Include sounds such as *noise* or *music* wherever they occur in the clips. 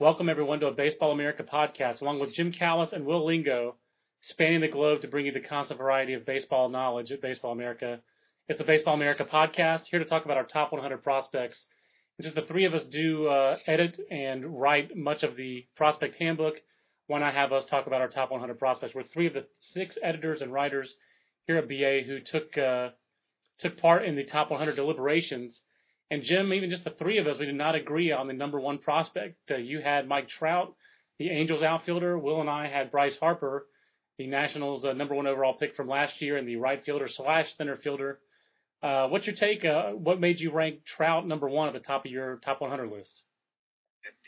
Welcome, everyone, to a Baseball America podcast, along with Jim Callis and Will Lingo, spanning the globe to bring you the constant variety of baseball knowledge at Baseball America. It's the Baseball America podcast, here to talk about our top 100 prospects. Since the three of us do uh, edit and write much of the prospect handbook, why not have us talk about our top 100 prospects? We're three of the six editors and writers here at BA who took uh, took part in the top 100 deliberations. And Jim, even just the three of us, we did not agree on the number one prospect. Uh, you had Mike Trout, the Angels outfielder. Will and I had Bryce Harper, the Nationals' uh, number one overall pick from last year, and the right fielder slash center fielder. Uh, what's your take? Uh, what made you rank Trout number one at the top of your top 100 list?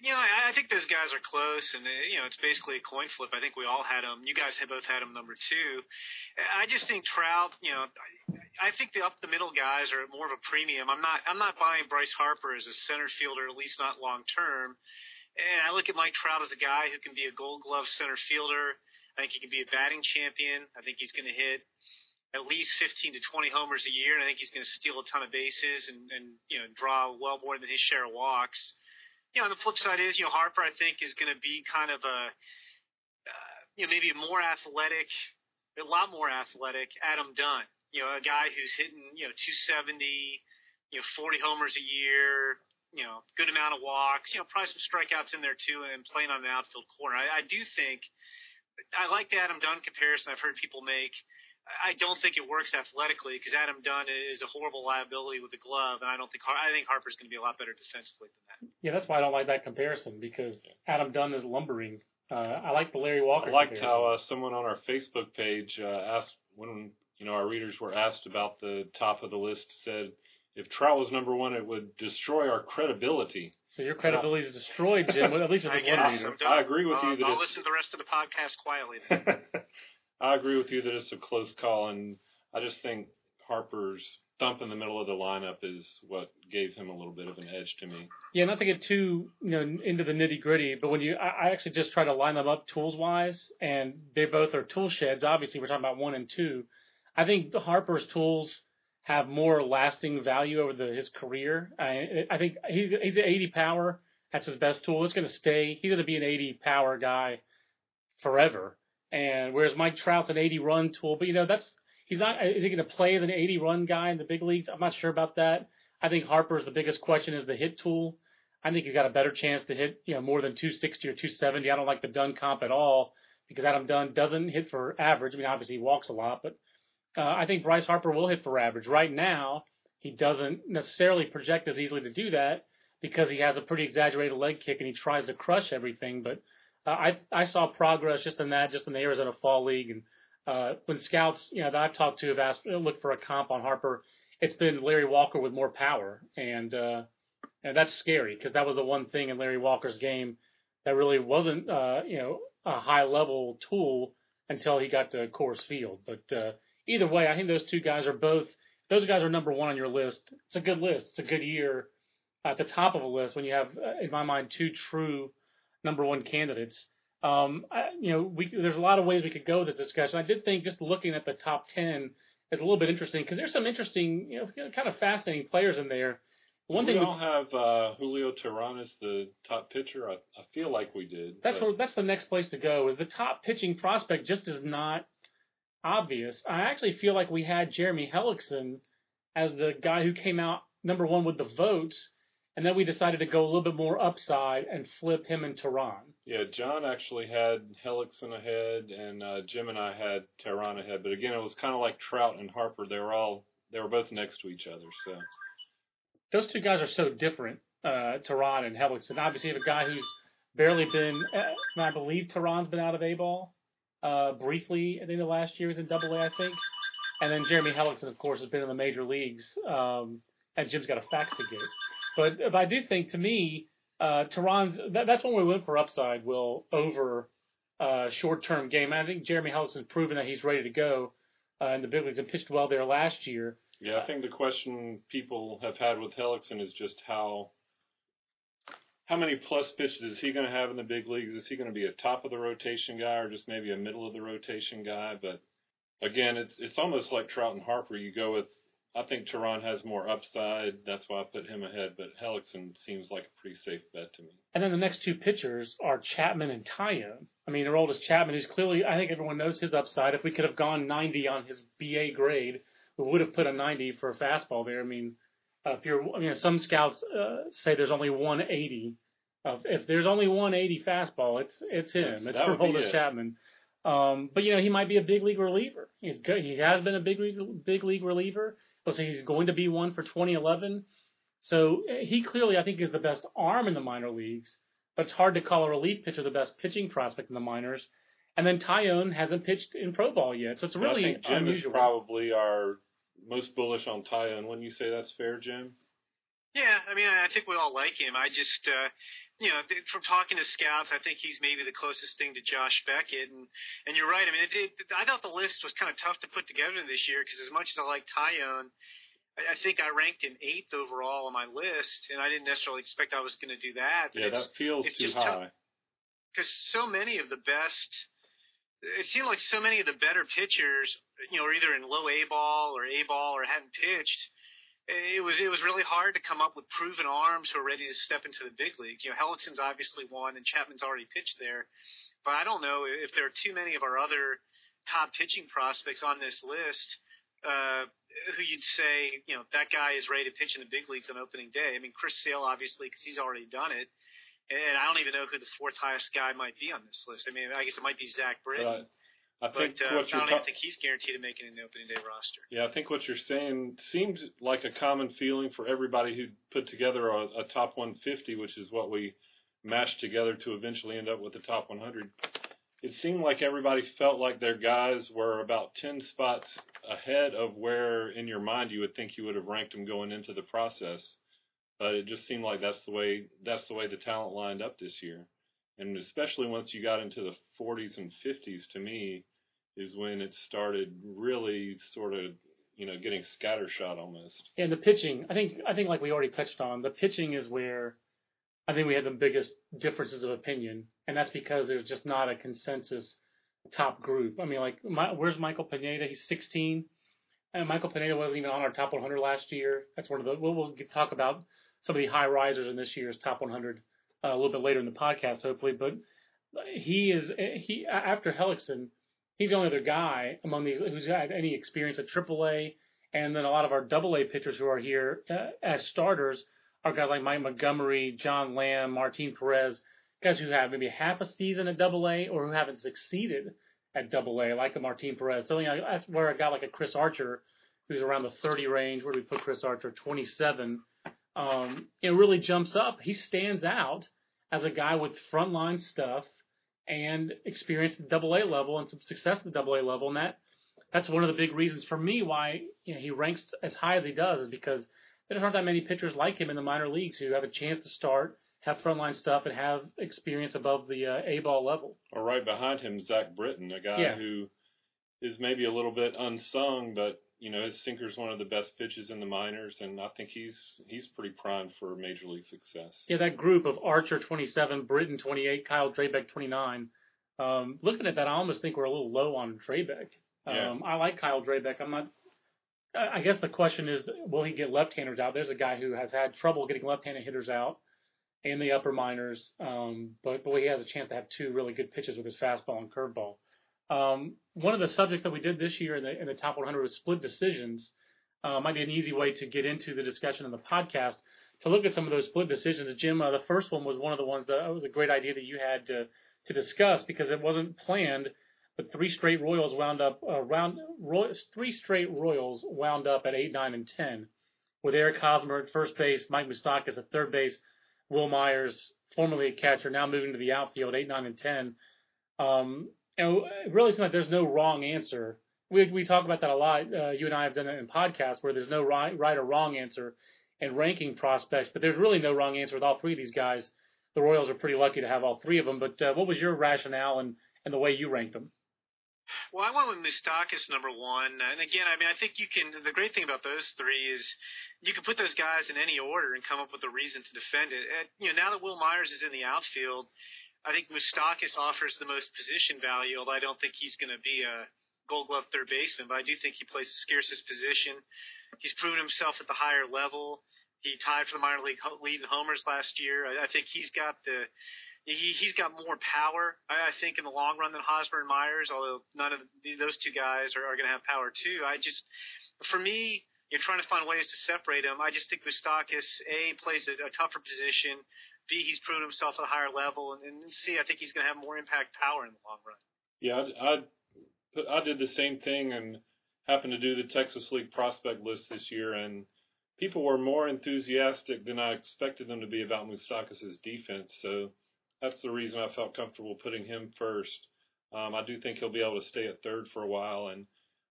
You know, I, I think those guys are close, and uh, you know, it's basically a coin flip. I think we all had them. You guys have both had them number two. I just think Trout. You know, I, I think the up the middle guys are more of a premium. I'm not. I'm not buying Bryce Harper as a center fielder, at least not long term. And I look at Mike Trout as a guy who can be a Gold Glove center fielder. I think he can be a batting champion. I think he's going to hit at least 15 to 20 homers a year, and I think he's going to steal a ton of bases and, and you know draw well more than his share of walks you know, the flip side is, you know, Harper, I think, is going to be kind of a, uh, you know, maybe more athletic, a lot more athletic Adam Dunn. You know, a guy who's hitting, you know, 270, you know, 40 homers a year, you know, good amount of walks, you know, probably some strikeouts in there too, and playing on the outfield corner. I, I do think, I like the Adam Dunn comparison I've heard people make. I don't think it works athletically because Adam Dunn is a horrible liability with the glove, and I don't think I think Harper's going to be a lot better defensively than that. Yeah, that's why I don't like that comparison because Adam Dunn is lumbering. Uh, I like the Larry Walker. I liked comparison. how uh, someone on our Facebook page uh, asked when you know our readers were asked about the top of the list said if Trout was number one, it would destroy our credibility. So your credibility is destroyed, Jim. *laughs* at least with I this one guess. reader. I agree with Uh, you that I'll it's- listen to the rest of the podcast quietly. Then. *laughs* I agree with you that it's a close call, and I just think Harper's thump in the middle of the lineup is what gave him a little bit of an edge to me. Yeah, not to get too you know into the nitty gritty, but when you, I, I actually just try to line them up tools wise, and they both are tool sheds. Obviously, we're talking about one and two. I think Harper's tools have more lasting value over the, his career. I, I think he's he's an 80 power. That's his best tool. It's going to stay. He's going to be an 80 power guy forever. And whereas Mike Trout's an 80 run tool, but you know that's he's not. Is he going to play as an 80 run guy in the big leagues? I'm not sure about that. I think Harper's the biggest question is the hit tool. I think he's got a better chance to hit, you know, more than 260 or 270. I don't like the Dunn comp at all because Adam Dunn doesn't hit for average. I mean, obviously he walks a lot, but uh, I think Bryce Harper will hit for average. Right now, he doesn't necessarily project as easily to do that because he has a pretty exaggerated leg kick and he tries to crush everything. But uh, I I saw progress just in that, just in the Arizona Fall League, and uh, when scouts, you know, that I've talked to have asked, look for a comp on Harper, it's been Larry Walker with more power, and uh, and that's scary because that was the one thing in Larry Walker's game that really wasn't, uh, you know, a high level tool until he got to Coors Field. But uh, either way, I think those two guys are both. Those guys are number one on your list. It's a good list. It's a good year at the top of a list when you have, uh, in my mind, two true number one candidates. Um, I, you know, we, there's a lot of ways we could go with this discussion. I did think just looking at the top 10 is a little bit interesting because there's some interesting, you know, kind of fascinating players in there. One we thing we- all have uh, Julio Teheran as the top pitcher. I, I feel like we did. That's where, that's the next place to go. Is the top pitching prospect just is not obvious. I actually feel like we had Jeremy Hellickson as the guy who came out number one with the votes, and then we decided to go a little bit more upside and flip him and Teheran. Yeah, John actually had Hellickson ahead, and uh, Jim and I had Teheran ahead. But again, it was kind of like Trout and Harper. They were all they were both next to each other. So those two guys are so different, uh, Teheran and Hellickson. Obviously, you have a guy who's barely been, uh, I believe Teheran's been out of A ball uh, briefly at the end of last year. He was in Double A, I think. And then Jeremy Hellickson, of course, has been in the major leagues. Um, and Jim's got a fax to get. But, I do think, to me, uh, Teheran's that, that's when we went for upside. Will over uh, short term game. I think Jeremy Hellickson's proven that he's ready to go uh, in the big leagues and pitched well there last year. Yeah, I think the question people have had with Hellickson is just how how many plus pitches is he going to have in the big leagues? Is he going to be a top of the rotation guy or just maybe a middle of the rotation guy? But again, it's it's almost like Trout and Harper. You go with I think Teheran has more upside. That's why I put him ahead. But Hellickson seems like a pretty safe bet to me. And then the next two pitchers are Chapman and Taillon. I mean, our oldest Chapman is clearly, I think everyone knows his upside. If we could have gone 90 on his BA grade, we would have put a 90 for a fastball there. I mean, uh, if you're, I mean, some scouts uh, say there's only 180. Uh, if there's only 180 fastball, it's it's him. Yes, it's that for would be Aroldis it. Chapman. Um, but you know, he might be a big league reliever. He's good. He has been a big league, big league reliever. Let's say he's going to be one for 2011. So uh, he clearly, I think, is the best arm in the minor leagues. But it's hard to call a relief pitcher the best pitching prospect in the minors. And then Taillon hasn't pitched in pro ball yet, so it's really I think Jim unusual. is probably our most bullish on Taillon. Wouldn't you say that's fair, Jim? Yeah, I mean, I think we all like him. I just, uh, you know, from talking to scouts, I think he's maybe the closest thing to Josh Beckett. And and you're right. I mean, it, it, I thought the list was kind of tough to put together this year because as much as I like Taillon, I, I think I ranked him eighth overall on my list, and I didn't necessarily expect I was going to do that. But Yeah, that feels too high. because so many of the best it seemed like so many of the better pitchers, you know, are either in low A ball or A ball or hadn't pitched. It was it was really hard to come up with proven arms who are ready to step into the big league. You know, Hellickson's obviously one, and Chapman's already pitched there, but I don't know if there are too many of our other top pitching prospects on this list uh, who you'd say, you know, that guy is ready to pitch in the big leagues on opening day. I mean, Chris Sale obviously because he's already done it. And I don't even know who the fourth highest guy might be on this list. I mean, I guess it might be Zach Britton, But I, but think uh, what I don't ta- think he's guaranteed to make it in the opening day roster. Yeah, I think what you're saying seems like a common feeling for everybody who put together a, a top 150, which is what we mashed together to eventually end up with the top 100. It seemed like everybody felt like their guys were about 10 spots ahead of where in your mind you would think you would have ranked them going into the process. But it just seemed like that's the way that's the way the talent lined up this year. And especially once you got into the 40s and 50s to me, is when it started really sort of, you know, getting scattershot almost. And the pitching, I think, I think like we already touched on, the pitching is where I think we had the biggest differences of opinion, and that's because there's just not a consensus top group. I mean, like, my, where's Michael Pineda? He's 16, and Michael Pineda wasn't even on our top 100 last year. That's one of the. We'll, we'll talk about some of the high risers in this year's top 100 uh, a little bit later in the podcast, hopefully. But he is he after Hellickson, he's the only other guy among these who's had any experience at AAA and then a lot of our double A pitchers who are here uh, as starters are guys like Mike Montgomery, John Lamb, Martin Perez, guys who have maybe half a season at double A or who haven't succeeded at double A, like a Martin Perez. So you know, that's where a guy like a Chris Archer, who's around the 30 range, where do we put Chris Archer? 27. Um, it really jumps up. He stands out as a guy with frontline stuff and experience at the double A level and some success at the double A level. And that that's one of the big reasons for me why you know, he ranks as high as he does is because there aren't that many pitchers like him in the minor leagues who have a chance to start, have frontline stuff, and have experience above the uh, A ball level. Or right behind him, Zach Britton, a guy Yeah. who is maybe a little bit unsung, but you know his sinker's one of the best pitches in the minors, and I think he's he's pretty primed for major league success. Yeah, that group of Archer 27, Britton 28, Kyle Drabek 29. Um, looking at that, I almost think we're a little low on Drabek. Um, Yeah. I like Kyle Drabek. I'm not. I guess the question is, will he get left-handers out? There's a guy who has had trouble getting left-handed hitters out in the upper minors, um, but boy, he has a chance to have two really good pitches with his fastball and curveball. Um, one of the subjects that we did this year in the, in the top 100 was split decisions. Uh, might be an easy way to get into the discussion in the podcast to look at some of those split decisions. Jim, uh, the first one was one of the ones that was a great idea that you had to to discuss because it wasn't planned. But three straight Royals wound up uh, round Roy, three straight Royals wound up at eight, nine, and ten, with Eric Hosmer at first base, Mike Moustakas at third base, Wil Myers, formerly a catcher, now moving to the outfield, eight, nine, and ten. Um, it really seems like there's no wrong answer. We we talk about that a lot. Uh, you and I have done it in podcasts where there's no right right or wrong answer in ranking prospects, but there's really no wrong answer with all three of these guys the Royals are pretty lucky to have all three of them. But uh, what was your rationale and, and the way you ranked them? Well, I went with Moustakas number one, and again, I mean, I think you can. The great thing about those three is you can put those guys in any order and come up with a reason to defend it. And, you know, now that Wil Myers is in the outfield, I think Moustakas offers the most position value. Although I don't think he's going to be a Gold Glove third baseman, but I do think he plays the scarcest position. He's proven himself at the higher level. He tied for the minor league lead in homers last year. I, I think he's got the he, he's got more power, I, I think, in the long run than Hosmer and Myers. Although none of the, those two guys are, are going to have power too. I just, for me, you're trying to find ways to separate them. I just think Moustakas a plays a, a tougher position. B he's proven himself at a higher level, and, and C I think he's going to have more impact power in the long run. Yeah, I, I I did the same thing and happened to do the Texas League prospect list this year, and people were more enthusiastic than I expected them to be about Moustakas' defense. So that's the reason I felt comfortable putting him first. Um, I do think he'll be able to stay at third for a while, and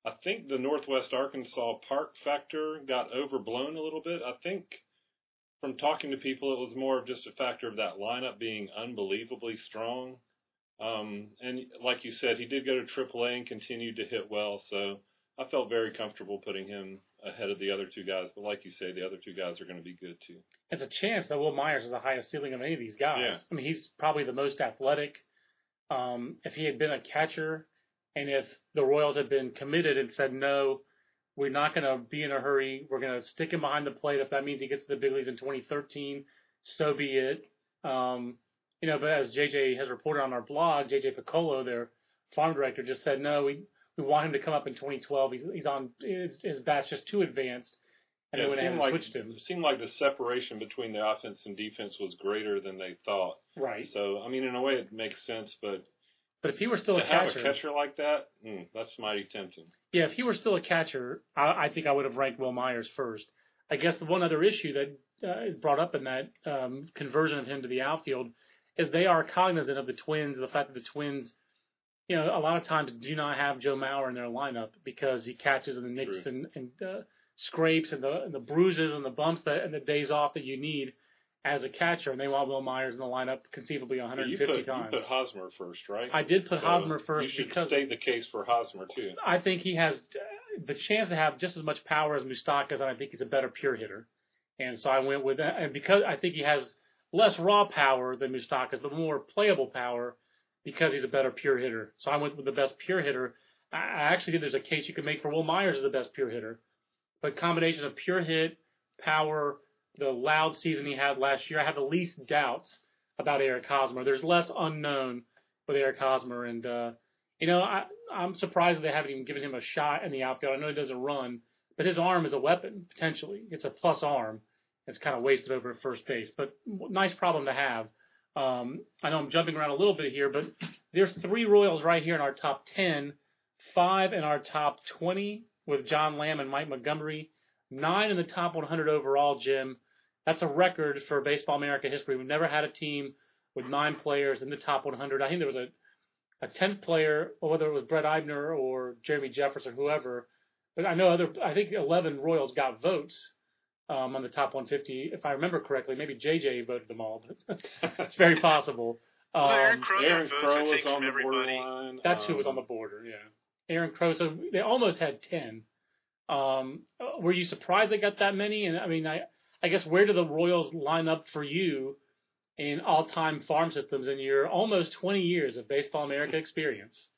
I think the Northwest Arkansas park factor got overblown a little bit. I think from talking to people, it was more of just a factor of that lineup being unbelievably strong. Um, and like you said, he did go to AAA and continued to hit well, so I felt very comfortable putting him ahead of the other two guys. But like you say, the other two guys are going to be good too. It's a chance that Wil Myers is the highest ceiling of any of these guys. Yeah. I mean, he's probably the most athletic. Um, if he had been a catcher, and if the Royals had been committed and said no, we're not going to be in a hurry. We're going to stick him behind the plate. If that means he gets to the big leagues in 2013, so be it. Um, you know, but as JJ has reported on our blog, JJ Picollo, their farm director, just said no. We we want him to come up in 2012. He's he's on his, his bat's just too advanced, and Yeah, they it went ahead seemed and like switched him. it seemed like the separation between the offense and defense was greater than they thought. Right. So I mean, in a way, it makes sense, but But if he were still to a have catcher, a catcher like that, mm, that's mighty tempting. Yeah, if he were still a catcher, I, I think I would have ranked Wil Myers first. I guess the one other issue that uh, is brought up in that um, conversion of him to the outfield is they are cognizant of the Twins, the fact that the Twins, you know, a lot of times do not have Joe Mauer in their lineup because he catches and the nicks True. and, and uh, scrapes and the and the bruises and the bumps that and the days off that you need as a catcher, and they want Wil Myers in the lineup conceivably 150 you put times. you put Hosmer first, right? I did put So Hosmer first You should because state the case for Hosmer too. I think he has uh, the chance to have just as much power as Moustakas, and I think he's a better pure hitter. And so I went with that, and because I think he has less raw power than Moustakas, but more playable power because he's a better pure hitter. So I went with the best pure hitter. I I actually think there's a case you could make for Wil Myers as the best pure hitter, but combination of pure hit, power, the loud season he had last year, I have the least doubts about Eric Hosmer. There's less unknown with Eric Hosmer, and uh, you know, I, I'm surprised they haven't even given him a shot in the outfield. I know he doesn't run, but his arm is a weapon potentially. It's a plus arm. It's kind of wasted over at first base, but nice problem to have. Um, I know I'm jumping around a little bit here, but there's three Royals right here in our top 10, five in our top 20 with John Lamb and Mike Montgomery, nine in the top 100 overall, Jim. That's a record for Baseball America history. We've never had a team with nine players in the top 100. I think there was a a tenth player, or whether it was Brett Eibner or Jeremy Jeffress, whoever. But I know other. I think 11 Royals got votes um, on the top 150, if I remember correctly. Maybe JJ voted them all, but *laughs* it's very possible. Well, Aaron Um, Crow Aaron Crow I was on the everybody. borderline. that's who was Um, on the border. Yeah, Aaron Crow. So they almost had 10. Um, were you surprised they got that many? And I mean, I I guess where do the Royals line up for you in all-time farm systems in your almost 20 years of Baseball America experience?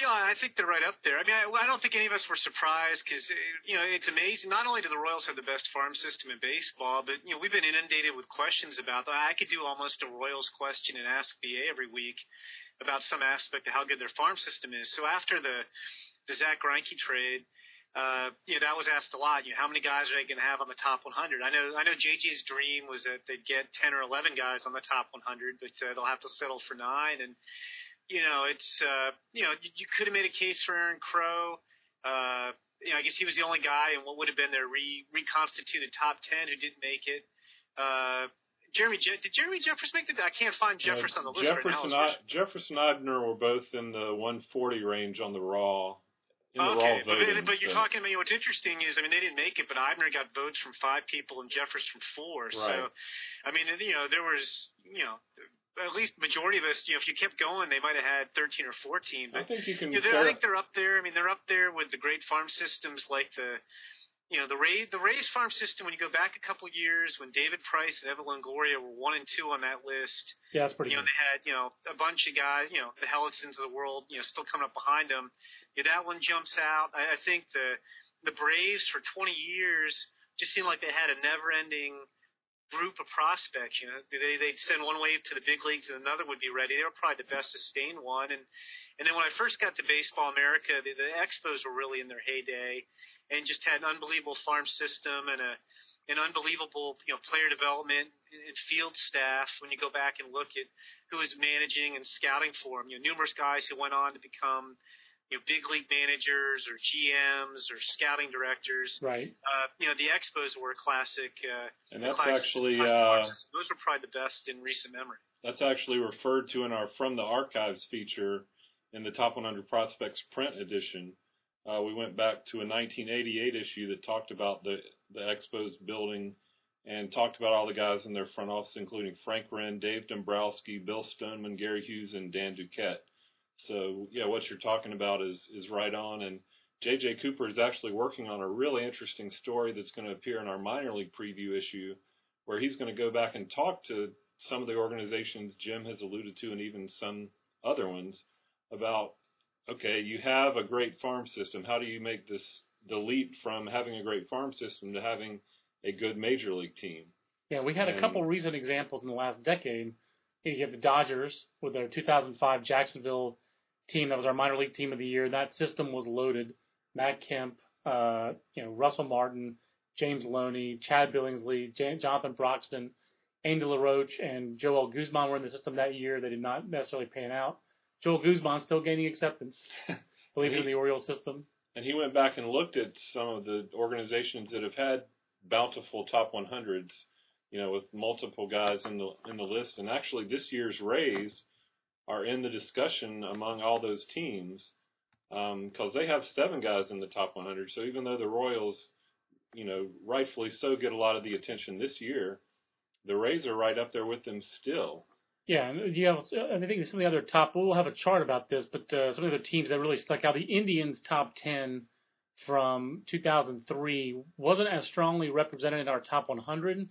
Yeah, I think they're right up there. I mean, I, I don't think any of us were surprised because you know it's amazing. Not only do the Royals have the best farm system in baseball, but you know we've been inundated with questions about that. I could do almost a Royals question and ask BA every week about some aspect of how good their farm system is. So after the the Zack Greinke trade, uh, you know that was asked a lot. You know, how many guys are they going to have on the top 100? I know I know JJ's dream was that they'd get 10 or 11 guys on the top 100, but uh, they'll have to settle for nine and you know, it's uh, you know, you, you could have made a case for Aaron Crow. Uh, you know, I guess he was the only guy in what would have been their re- reconstituted top ten who didn't make it. Uh, Jeremy, Je- did Jeremy Jeffress make it? I can't find Jeffress on the list right now. Jefferson, I, Jefferson Eibner were both in the 140 range on the raw. Okay, voting. but, but you're so. talking. I mean, what's interesting is, I mean, they didn't make it, but Eibner got votes from five people and Jeffress from four. So, I mean, you know, there was, you know, at least majority of us, you know, if you kept going, they might have had 13 or 14. I But think you can. you know, I think they're up there. I mean, they're up there with the great farm systems like the, you know, the Ray, the Rays farm system. When you go back a couple of years, when David Price and Evan Longoria were one and two on that list, Yeah, that's pretty you know, they had, you know, a bunch of guys, you know, the Hellicksons of the world, you know, still coming up behind them. Yeah, that one jumps out. I, I think the the Braves for 20 years just seemed like they had a never-ending group of prospects. You know, they they'd send one wave to the big leagues and another would be ready. They were probably the best sustained one. And and then when I first got to Baseball America, the, the Expos were really in their heyday, and just had an unbelievable farm system and a an unbelievable you know player development and field staff when you go back and look at who was managing and scouting for them. You know, numerous guys who went on to become you know big league managers or GMs or scouting directors. Right. Uh, you know, the Expos were a classic. Uh, and that's classic- actually classic uh, those were probably the best in recent memory. that's actually referred to in our From the Archives feature in the Top 100 Prospects print edition. Uh, we went back to a 1988 issue that talked about the the Expos building and talked about all the guys in their front office, including Frank Wren, Dave Dombrowski, Bill Stoneman, Gary Hughes, and Dan Duquette. So yeah, what you're talking about is is right on. And JJ Cooper is actually working on a really interesting story that's going to appear in our minor league preview issue, where he's going to go back and talk to some of the organizations Jim has alluded to, and even some other ones about okay, you have a great farm system. How do you make this the leap from having a great farm system to having a good major league team? Yeah, we had a couple recent examples in the last decade. You have the Dodgers with their 2005 Jacksonville team that was our minor league team of the year. That system was loaded. Matt Kemp, uh, you know, Russell Martin, James Loney, Chad Billingsley, Jan- Jonathan Broxton, Andy LaRoche, and Joel Guzman were in the system that year. They did not necessarily pan out. Joel Guzman still gaining acceptance. *laughs* Believes in the Orioles system. And he went back and looked at some of the organizations that have had bountiful top 100s, you know, with multiple guys in the in the list. And actually, this year's Rays are in the discussion among all those teams um, because they have seven guys in the top 100. So even though the Royals, you know, rightfully so get a lot of the attention this year, the Rays are right up there with them still. Yeah, and you have. I think some of the other top. We'll have a chart about this, but uh, some of the teams that really stuck out. The Indians' top ten from 2003 wasn't as strongly represented in our top 100.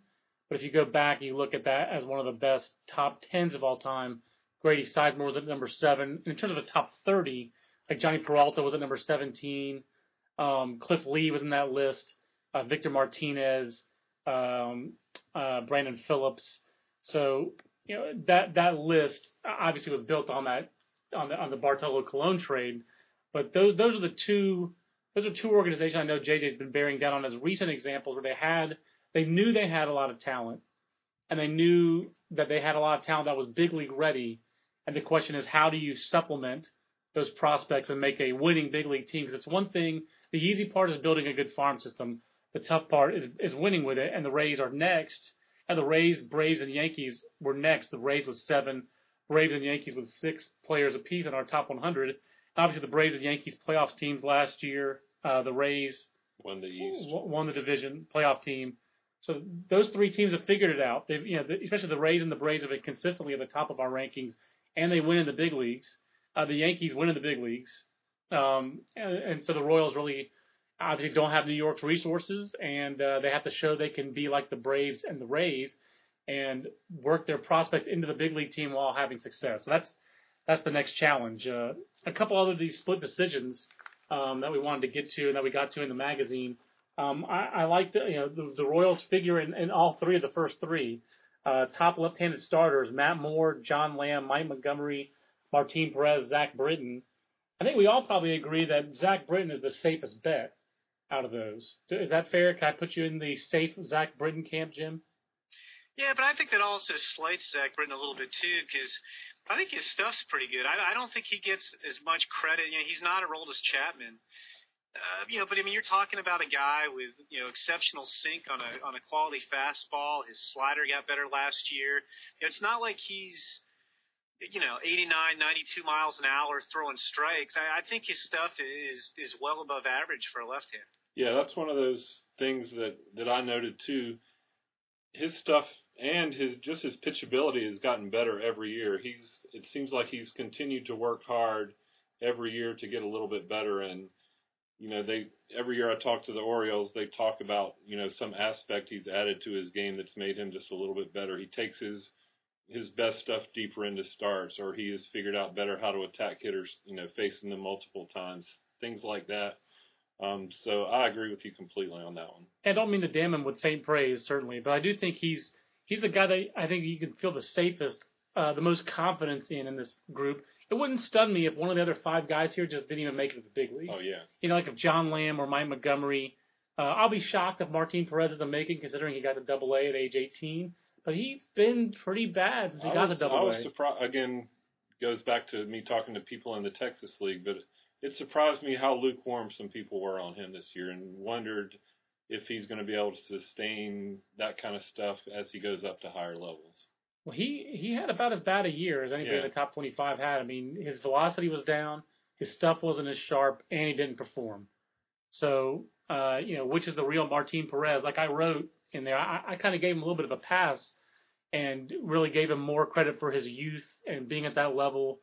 But if you go back and you look at that as one of the best top tens of all time, Grady Sizemore was at number seven. In terms of the top 30, like Jhonny Peralta was at number 17. Um, Cliff Lee was in that list. Uh, Victor Martinez, um, uh, Brandon Phillips. So you know that that list obviously was built on that on the on the Bartolo Colon trade, but those those are the two those are two organizations I know JJ's been bearing down on as recent examples where they had they knew they had a lot of talent, and they knew that they had a lot of talent that was big league ready, and the question is how do you supplement those prospects and make a winning big league team? Because it's one thing the easy part is building a good farm system. The tough part is is winning with it, and the Rays are next. And the Rays, Braves, and Yankees were next. The Rays with seven, Braves and Yankees with six players apiece in our top 100. Obviously, the Braves and Yankees playoffs teams last year. Uh, the Rays Won the East. won the division playoff team. So those three teams have figured it out. They've, you know, the, especially the Rays and the Braves have been consistently at the top of our rankings, and they win in the big leagues. Uh, the Yankees win in the big leagues, um, and, and so the Royals really obviously don't have New York's resources, and uh, they have to show they can be like the Braves and the Rays, and work their prospects into the big league team while having success. So that's that's the next challenge. Uh, a couple other these split decisions um, that we wanted to get to and that we got to in the magazine. Um, I, I like the you know the, the Royals figure in, in all three of the first three. Uh, top left-handed starters: Matt Moore, John Lamb, Mike Montgomery, Martin Perez, Zach Britton. I think we all probably agree that Zach Britton is the safest bet out of those. Is that fair? Can I put you in the safe Zach Britton camp, Jim? Yeah, but I think that also slights Zach Britton a little bit too, because I think his stuff's pretty good. I, I don't think he gets as much credit. You know, he's not Aroldis Chapman. Uh, you know, but I mean, you're talking about a guy with you know exceptional sink on a on a quality fastball. His slider got better last year. You know, it's not like he's you know, 89, 92 miles an hour throwing strikes. I, I think his stuff is is well above average for a left hand. Yeah, that's one of those things that that I noted too. His stuff and his just his pitchability has gotten better every year. He's it seems like he's continued to work hard every year to get a little bit better and you know they every year I talk to the Orioles they talk about you know some aspect he's added to his game that's made him just a little bit better. He takes his his best stuff deeper into starts or he has figured out better how to attack hitters, you know, facing them multiple times, things like that. Um, so I agree with you completely on that one. I don't mean to damn him with faint praise, certainly, but I do think he's he's the guy that I think you can feel the safest, uh, the most confidence in in this group. It wouldn't stun me if one of the other five guys here just didn't even make it to the big leagues. Oh yeah. You know, like if John Lamb or Mike Montgomery. Uh, I'll be shocked if Martin Perez isn't making, considering he got to Double A at age 18. But he's been pretty bad since he I got was, to Double I was surprised again. Goes back to me talking to people in the Texas League, but it surprised me how lukewarm some people were on him this year, and wondered if he's going to be able to sustain that kind of stuff as he goes up to higher levels. Well, he he had about as bad a year as anybody Yeah. in the top 25 had. I mean, his velocity was down, his stuff wasn't as sharp, and he didn't perform. So, uh, you know, which is the real Martin Perez? Like I wrote in there, I, I kind of gave him a little bit of a pass, and really gave him more credit for his youth and being at that level.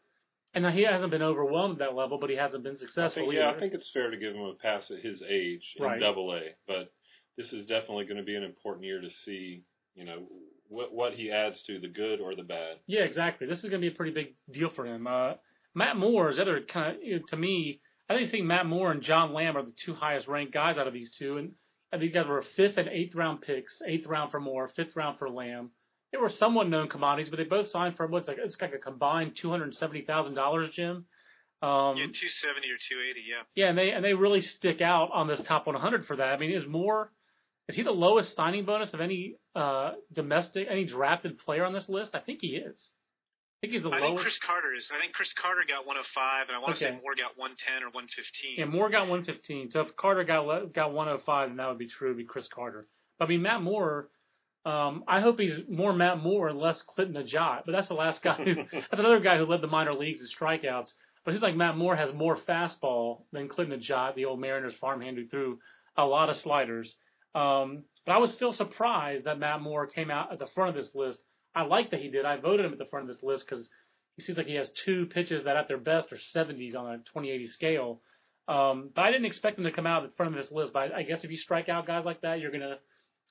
And now he hasn't been overwhelmed at that level, but he hasn't been I successful think, either. yeah, I think it's fair to give him a pass at his age in Right. Double A, but this is definitely going to be an important year to see, you know, what what he adds to the good or the bad. Yeah, exactly. This is going to be a pretty big deal for him. Uh, Matt Moore is other kind of, you know, to me, I think, think Matt Moore and John Lamb are the two highest ranked guys out of these two. And these guys were fifth and eighth round picks, eighth round for Moore, fifth round for Lamb. They were somewhat known commodities, but they both signed for what's like, it's like a combined $270,000, Jim. Um, Yeah, 270 or 280. Yeah. yeah, and they and they really stick out on this top 100 for that. I mean, is Moore is he the lowest signing bonus of any uh, domestic any drafted player on this list? I think he is. I think he's the I think. Chris Carter is. I think Chris Carter got 105, and I want to Okay. say Moore got 110 or 115. Yeah, Moore got 115. So if Carter got got 105, then that would be true. It'd be Chris Carter. But I mean, Matt Moore. Um, I hope he's more Matt Moore and less Clinton Nageotte. But that's the last guy. Who, *laughs* that's another guy who led the minor leagues in strikeouts. But he's like Matt Moore has more fastball than Clinton Nageotte, the old Mariners farmhand who threw a lot of sliders. Um, but I was still surprised that Matt Moore came out at the front of this list. I like that he did. I voted him at the front of this list because he seems like he has two pitches that at their best are 70s on a 2080 scale. Um, but I didn't expect him to come out at the front of this list. But I, I guess if you strike out guys like that, you're gonna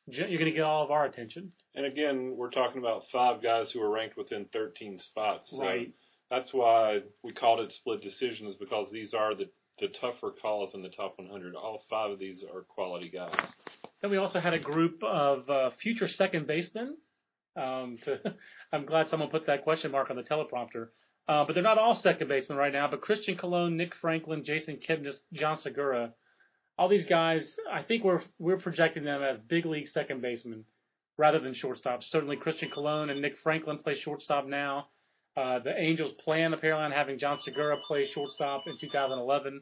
you're gonna get all of our attention. And again, we're talking about five guys who are ranked within 13 spots. So Right. That's why we called it split decisions because these are the the tougher calls in the top 100. All five of these are quality guys. Then we also had a group of uh, future second basemen. Um, to, *laughs* I'm glad someone put that question mark on the teleprompter. Uh, but they're not all second basemen right now. But Christian Colon, Nick Franklin, Jason Kipnis, Jean Segura, all these guys, I think we're we're projecting them as big league second basemen rather than shortstops. Certainly Christian Colon and Nick Franklin play shortstop now. Uh, the Angels plan apparently on having Jean Segura play shortstop in 2011.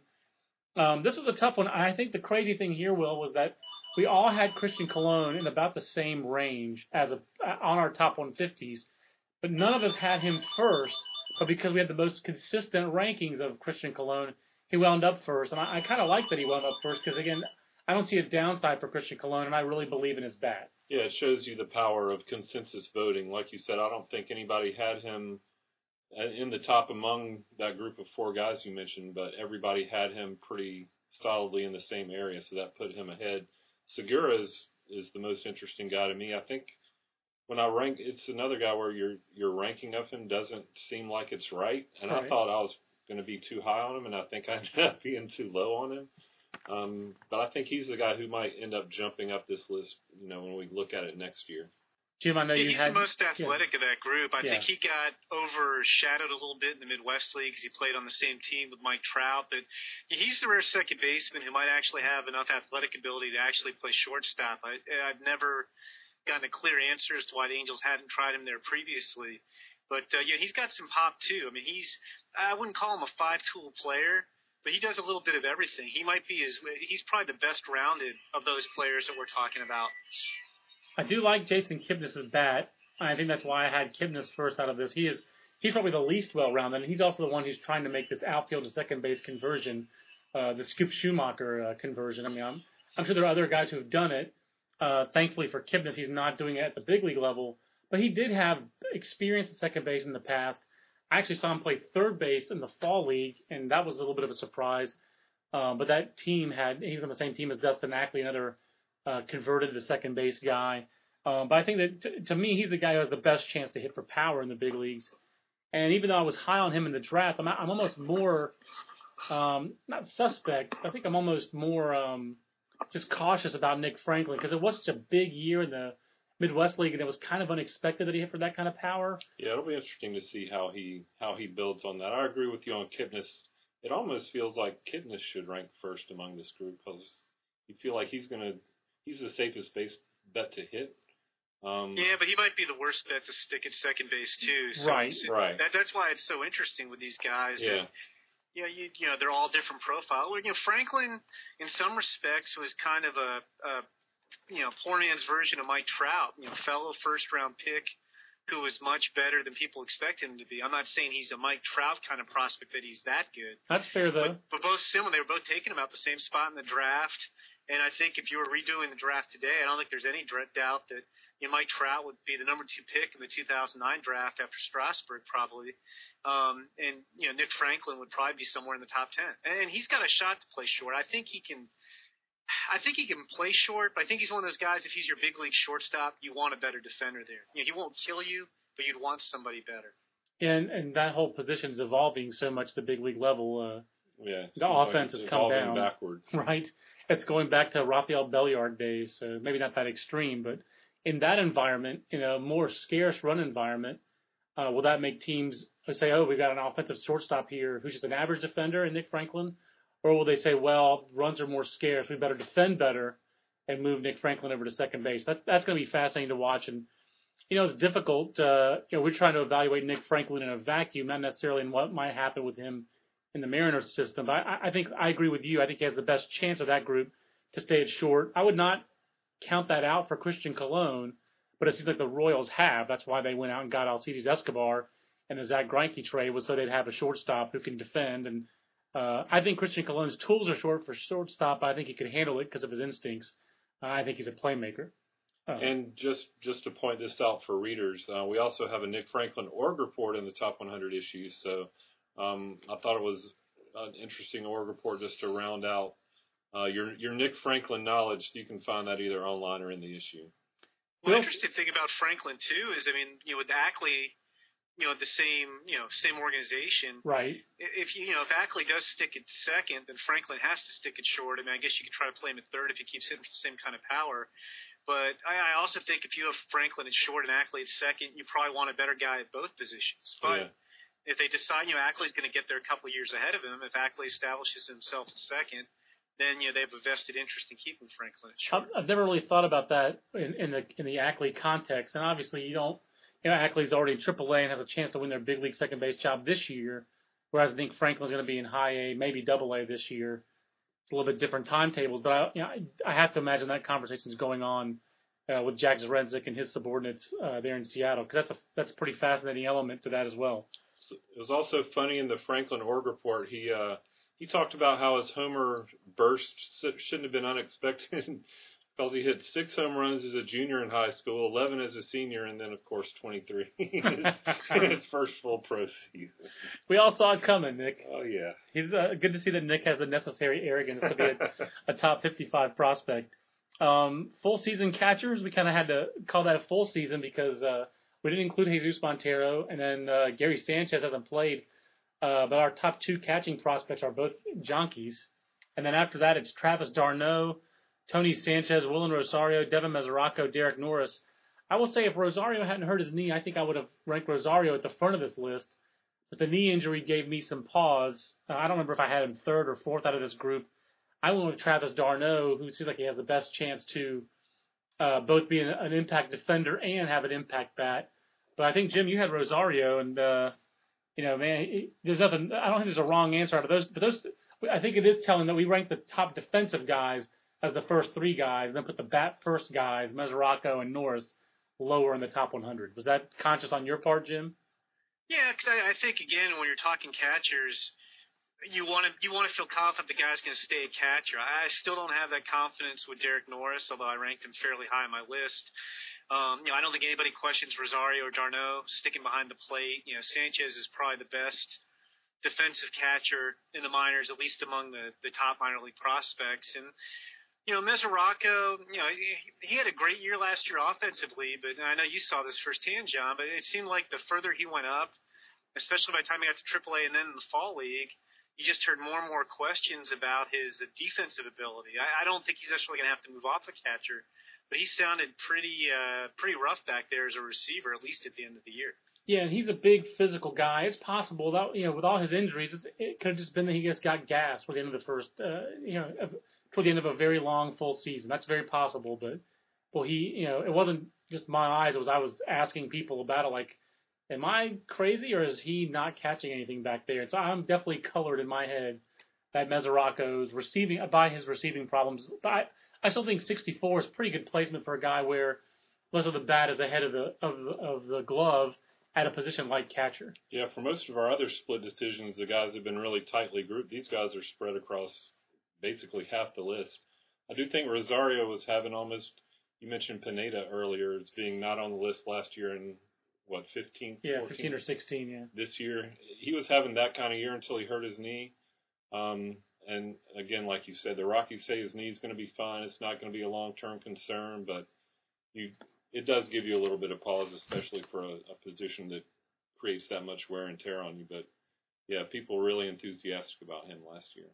Um, this was a tough one. I think the crazy thing here, Will, was that we all had Christian Colon in about the same range as a on our top 150s, but none of us had him first. But because we had the most consistent rankings of Christian Colon, he wound up first, and I, I kind of like that he wound up first because again, I don't see a downside for Christian Colon, and I really believe in his bat. Yeah, it shows you the power of consensus voting. Like you said, I don't think anybody had him uh, in the top among that group of four guys you mentioned, but everybody had him pretty solidly in the same area, so that put him ahead. Segura is, is the most interesting guy to me. I think when I rank, it's another guy where your your ranking of him doesn't seem like it's right, and I Right. thought I was going to be too high on him, and I think I ended up *laughs* being too low on him. Um, but I think he's the guy who might end up jumping up this list, you know, when we look at it next year. Jim, I know Yeah, you he's had the most yeah. athletic of that group. I Yeah. think he got overshadowed a little bit in the Midwest League because he played on the same team with Mike Trout. But he's the rare second baseman who might actually have enough athletic ability to actually play shortstop. I, I've never gotten a clear answer as to why the Angels hadn't tried him there previously. But uh, yeah, he's got some pop too. I mean, he's I wouldn't call him a five-tool player, but he does a little bit of everything. He might be his he's probably the best rounded of those players that we're talking about. I do like Jason Kipnis' bat. I think that's why I had Kipnis first out of this. He is he's probably the least well-rounded, and he's also the one who's trying to make this outfield to second base conversion, uh, the Skip Schumaker uh, conversion. I mean, I'm, I'm sure there are other guys who've done it. Uh, thankfully for Kipnis, he's not doing it at the big league level, but he did have experience at second base in the past. I actually saw him play third base in the fall league, and that was a little bit of a surprise. Um, but that team had he's on the same team as Dustin Ackley, another uh, converted to second base guy. Um, but I think that t- to me, he's the guy who has the best chance to hit for power in the big leagues. And even though I was high on him in the draft, I'm, I'm almost more um, not suspect. I think I'm almost more um, just cautious about Nick Franklin because it was such a big year in the Midwest League, and it was kind of unexpected that he hit for that kind of power. Yeah, it'll be interesting to see how he how he builds on that. I agree with you on Kipnis. It almost feels like Kipnis should rank first among this group because you feel like he's gonna he's the safest base bet to hit. Um, yeah, but he might be the worst bet to stick at second base too. So right, right. That, that's why it's so interesting with these guys. Yeah. And, you know, you, you know, they're all different profile. You know, Franklin, in some respects, was kind of a, a you know, poor man's version of Mike Trout. You know, fellow first round pick who was much better than people expect him to be. I'm not saying he's a Mike Trout kind of prospect that he's that good. That's fair though. But, but both similar. They were both taking him out the same spot in the draft. And I think if you were redoing the draft today, I don't think there's any doubt that you know, Mike Trout would be the number two pick in the 2009 draft after Strasburg, probably. Um, and you know, Nick Franklin would probably be somewhere in the top ten. And he's got a shot to play short. I think he can. I think he can play short, but I think he's one of those guys. If he's your big league shortstop, you want a better defender there. You know, he won't kill you, but you'd want somebody better. And and that whole position is evolving so much the big league level. Uh, yeah, the offense like has come down backward. *laughs* Right, it's going back to Rafael Belliard days. So maybe not that extreme, but in that environment, in a more scarce run environment, uh, will that make teams say, "Oh, we've got an offensive shortstop here who's just an average defender," and Nick Franklin? Or will they say, well, runs are more scarce, we better defend better and move Nick Franklin over to second base? That, that's going to be fascinating to watch. And, you know, it's difficult. Uh, you know, we're trying to evaluate Nick Franklin in a vacuum, not necessarily in what might happen with him in the Mariners system. But I, I think I agree with you. I think he has the best chance of that group to stay at short. I would not count that out for Christian Colon, but it seems like the Royals have. That's why they went out and got Alcides Escobar and the Zack Greinke trade was so they'd have a shortstop who can defend and uh, I think Christian Colon's tools are short for shortstop. But I think he could handle it because of his instincts. Uh, I think he's a playmaker. Uh, and just just to point this out for readers, uh, we also have a Nick Franklin org report in the top 100 issues. So um, I thought it was an interesting org report just to round out uh, your your Nick Franklin knowledge. You can find that either online or in the issue. Well, the interesting thing about Franklin too is, I mean, you know, with Ackley you know the same you know same organization. Right. If you you know if Ackley does stick at second, then Franklin has to stick at short. I mean, I guess you could try to play him at third if he keeps hitting for the same kind of power. But I, I also think if you have Franklin at short and Ackley at second, you probably want a better guy at both positions. But yeah. If they decide you know Ackley's going to get there a couple years ahead of him, if Ackley establishes himself at second, then you know they have a vested interest in keeping Franklin. I've, never really thought about that in, in the in the Ackley context, and obviously you don't you know, Ackley's already in AAA and has a chance to win their big league second base job this year, whereas I think Franklin's going to be in high A, maybe double A this year. It's a little bit different timetables, but I, you know, I, I have to imagine that conversation is going on uh, with Jack Zduriencik and his subordinates uh, there in Seattle because that's a that's a pretty fascinating element to that as well. It was also funny in the Franklin org report. He uh, he talked about how his homer burst shouldn't have been unexpected *laughs* because he hit six home runs as a junior in high school, 11 as a senior, and then, of course, 23 *laughs* in, *laughs* his, first full pro season. We all saw it coming, Nick. Oh, yeah. He's uh, good to see that Nick has the necessary arrogance to be a, a top 55 prospect. Um, full season catchers, we kind of had to call that a full season because uh, we didn't include Jesus Montero, and then uh, Gary Sanchez hasn't played. Uh, but our top two catching prospects are both Yankees. And then after that, it's Travis d'Arnaud, Tony Sanchez, Wilin Rosario, Devin Mesoraco, Derek Norris. I will say if Rosario hadn't hurt his knee, I think I would have ranked Rosario at the front of this list. But the knee injury gave me some pause. Uh, I don't remember if I had him third or fourth out of this group. I went with Travis d'Arnaud, who seems like he has the best chance to uh, both be an, an, impact defender and have an impact bat. But I think Jim, you had Rosario, and uh, you know, man, there's nothing. I don't think there's a wrong answer out of those. But those, I think it is telling that we rank the top defensive guys as the first three guys, and then put the bat first guys, Mesoraco and Norris, lower in the top 100. Was that conscious on your part, Jim? Yeah, because I, I think again, when you're talking catchers, you want to you want to feel confident the guy's going to stay a catcher. I still don't have that confidence with Derek Norris, although I ranked him fairly high on my list. Um, you know, I don't think anybody questions Rosario or d'Arnaud sticking behind the plate. You know, Sanchez is probably the best defensive catcher in the minors, at least among the the top minor league prospects. And you know, Mesoraco, you know, he, he had a great year last year offensively, but I know you saw this firsthand, John. But it seemed like the further he went up, especially by the time he got to AAA and then in the fall league you just heard more and more questions about his defensive ability. I, I don't think he's actually going to have to move off the catcher, but he sounded pretty uh, pretty rough back there as a receiver, at least at the end of the year. Yeah, and he's a big physical guy. It's possible that you know with all his injuries, it's, it could have just been that he just got gas toward the end of the first, uh, you know, toward the end of a very long full season. That's very possible. But well, he, you know, it wasn't just my eyes. It was I was asking people about it, like am I crazy or is he not catching anything back there? So I'm definitely colored in my head that Mesoraco's receiving by his receiving problems. But I, I still think 64 is pretty good placement for a guy where less of the bat is ahead of the of the, of the glove at a position like catcher. Yeah, for most of our other split decisions, the guys have been really tightly grouped. These guys are spread across basically half the list. I do think Rosario was having almost. You mentioned Pineda earlier as being not on the list last year, and what 15 yeah 14? 15 or 16 yeah this year he was having that kind of year until he hurt his knee um and again like you said the rockies say his knee's going to be fine it's not going to be a long term concern but you it does give you a little bit of pause especially for a, a position that creates that much wear and tear on you but yeah people were really enthusiastic about him last year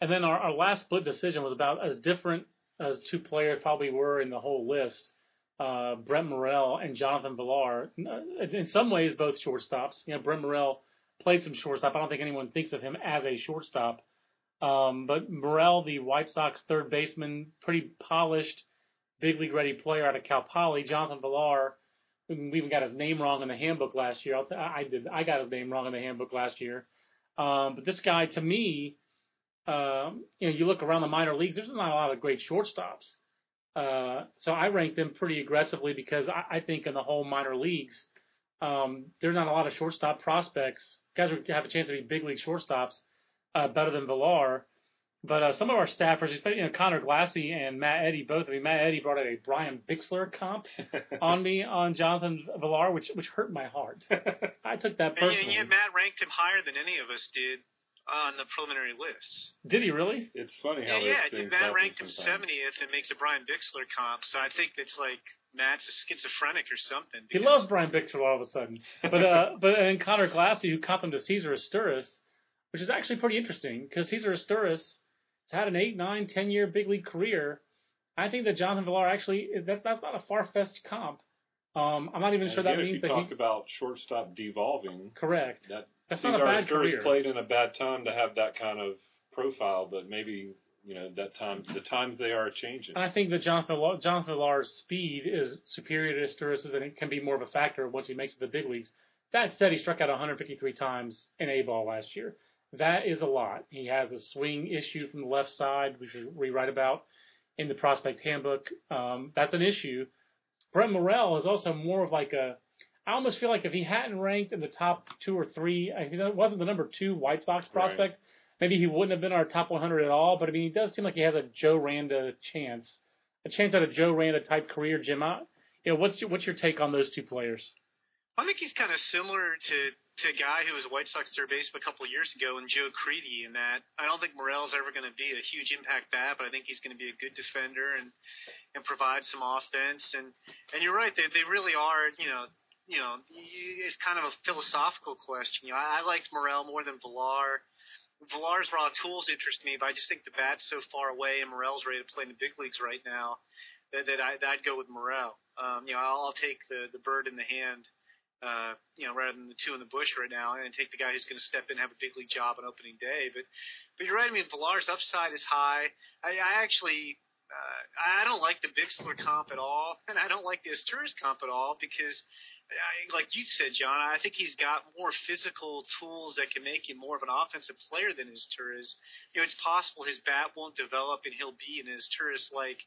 and then our, our last split decision was about as different as two players probably were in the whole list uh, Brent Morel and Jonathan Villar. Uh, in some ways, both shortstops. You know, Brent Morel played some shortstop. I don't think anyone thinks of him as a shortstop. Um, but Morel, the White Sox third baseman, pretty polished, big league ready player out of Cal Poly. Jonathan Villar, we even got his name wrong in the handbook last year. I did. I got his name wrong in the handbook last year. Um, but this guy, to me, um, you know, you look around the minor leagues. There's not a lot of great shortstops. Uh, so I rank them pretty aggressively because I, I think in the whole minor leagues, um, there's not a lot of shortstop prospects. Guys who have a chance to be big league shortstops, uh, better than Villar. But uh, some of our staffers, especially you know, Conor Glassey and Matt Eddy, both. I mean, Matt Eddy brought out a Brian Bixler comp *laughs* on me on Jonathan Villar, which which hurt my heart. I took that personally. And yeah, Matt ranked him higher than any of us did on the preliminary lists. Did he really? It's funny how yeah, yeah. Matt ranked him seventieth and makes a Brian Bixler comp, so I think it's like Matt's a schizophrenic or something. He loves Brian Bixler all of a sudden, but uh, *laughs* but and Conor Glassey, who comped him to Cesar Izturis, which is actually pretty interesting because Cesar Izturis has had an eight, nine, ten year big league career. I think that Jonathan Villar actually that's that's not a far fetched comp. Um, I'm not even and sure again, that means that you talk about shortstop devolving. Correct. That that's Cesar not a bad Izturis career. played in a bad time to have that kind of profile, but maybe you know that time the times they are changing. I think that Jonathan Jonathan Villar's speed is superior to Izturis's, and it can be more of a factor once he makes it to the big leagues. That said, he struck out 153 times in A ball last year. That is a lot. He has a swing issue from the left side, which we write about in the prospect handbook. Um, that's an issue. Brent Morel is also more of like a I almost feel like if he hadn't ranked in the top two or three, if he wasn't the number two White Sox prospect, right. maybe he wouldn't have been our top 100 at all. But I mean, he does seem like he has a Joe Randa chance, a chance at a Joe Randa type career. Jim, I, you know, what's your, what's your take on those two players? I think he's kind of similar to to a guy who was White Sox third baseman a couple of years ago, and Joe Crede. In that, I don't think Morel's ever going to be a huge impact bat, but I think he's going to be a good defender and and provide some offense. And and you're right, they they really are. You know, you know, it's kind of a philosophical question. You know, I, I liked Morel more than Villar. Villar's raw tools interest me, but I just think the bat's so far away, and Morel's ready to play in the big leagues right now that, that, I, that I'd go with Morel. Um, you know, I'll, I'll take the the bird in the hand, uh, you know, rather than the two in the bush right now, and take the guy who's going to step in and have a big league job on opening day. But but you're right. I mean, Villar's upside is high. I, I actually uh, I don't like the Bixler comp at all, *laughs* and I don't like the Izturis comp at all because I, like you said, John, I think he's got more physical tools that can make him more of an offensive player than Izturis. You know, it's possible his bat won't develop and he'll be in Izturis like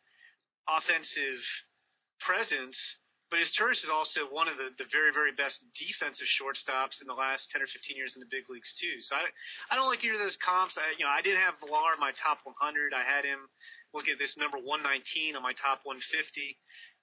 offensive presence, but Izturis is also one of the, the very, very best defensive shortstops in the last 10 or 15 years in the big leagues too. So I, I don't like either of those comps. I, you know, I did have Villar in my top 100. I had him look at this number 119 on my top 150.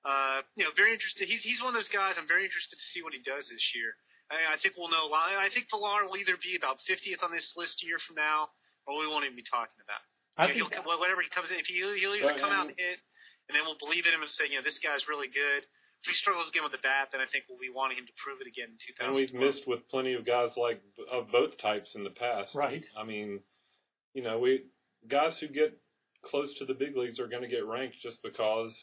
Uh, you know, very interested. He's he's one of those guys. I'm very interested to see what he does this year. I, I think we'll know. I think Villar will either be about 50th on this list a year from now, or we won't even be talking about. I you know, think he'll, whatever he comes in, if he, he'll either come out and hit, and then we'll believe in him and say, you know, this guy's really good if he struggles again with the bat, then I think we'll be wanting him to prove it again in 2000. And we've missed with plenty of guys like of both types in the past. Right. I mean, you know, we guys who get close to the big leagues are going to get ranked just because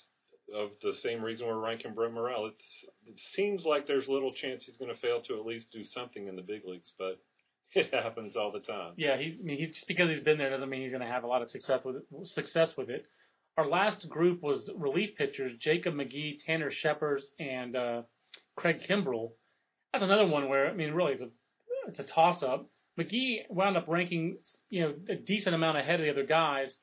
of the same reason we're ranking Brent Morel. It's, it seems like there's little chance he's going to fail to at least do something in the big leagues, but *laughs* it happens all the time. Yeah, he's, I mean, he's just because he's been there doesn't mean he's going to have a lot of success with it, success with it our last group was relief pitchers: Jacob McGee, Tanner Scheppers, and uh, Craig Kimbrel. That's another one where I mean, really, it's a it's a toss up. McGee wound up ranking, you know, a decent amount ahead of the other guys.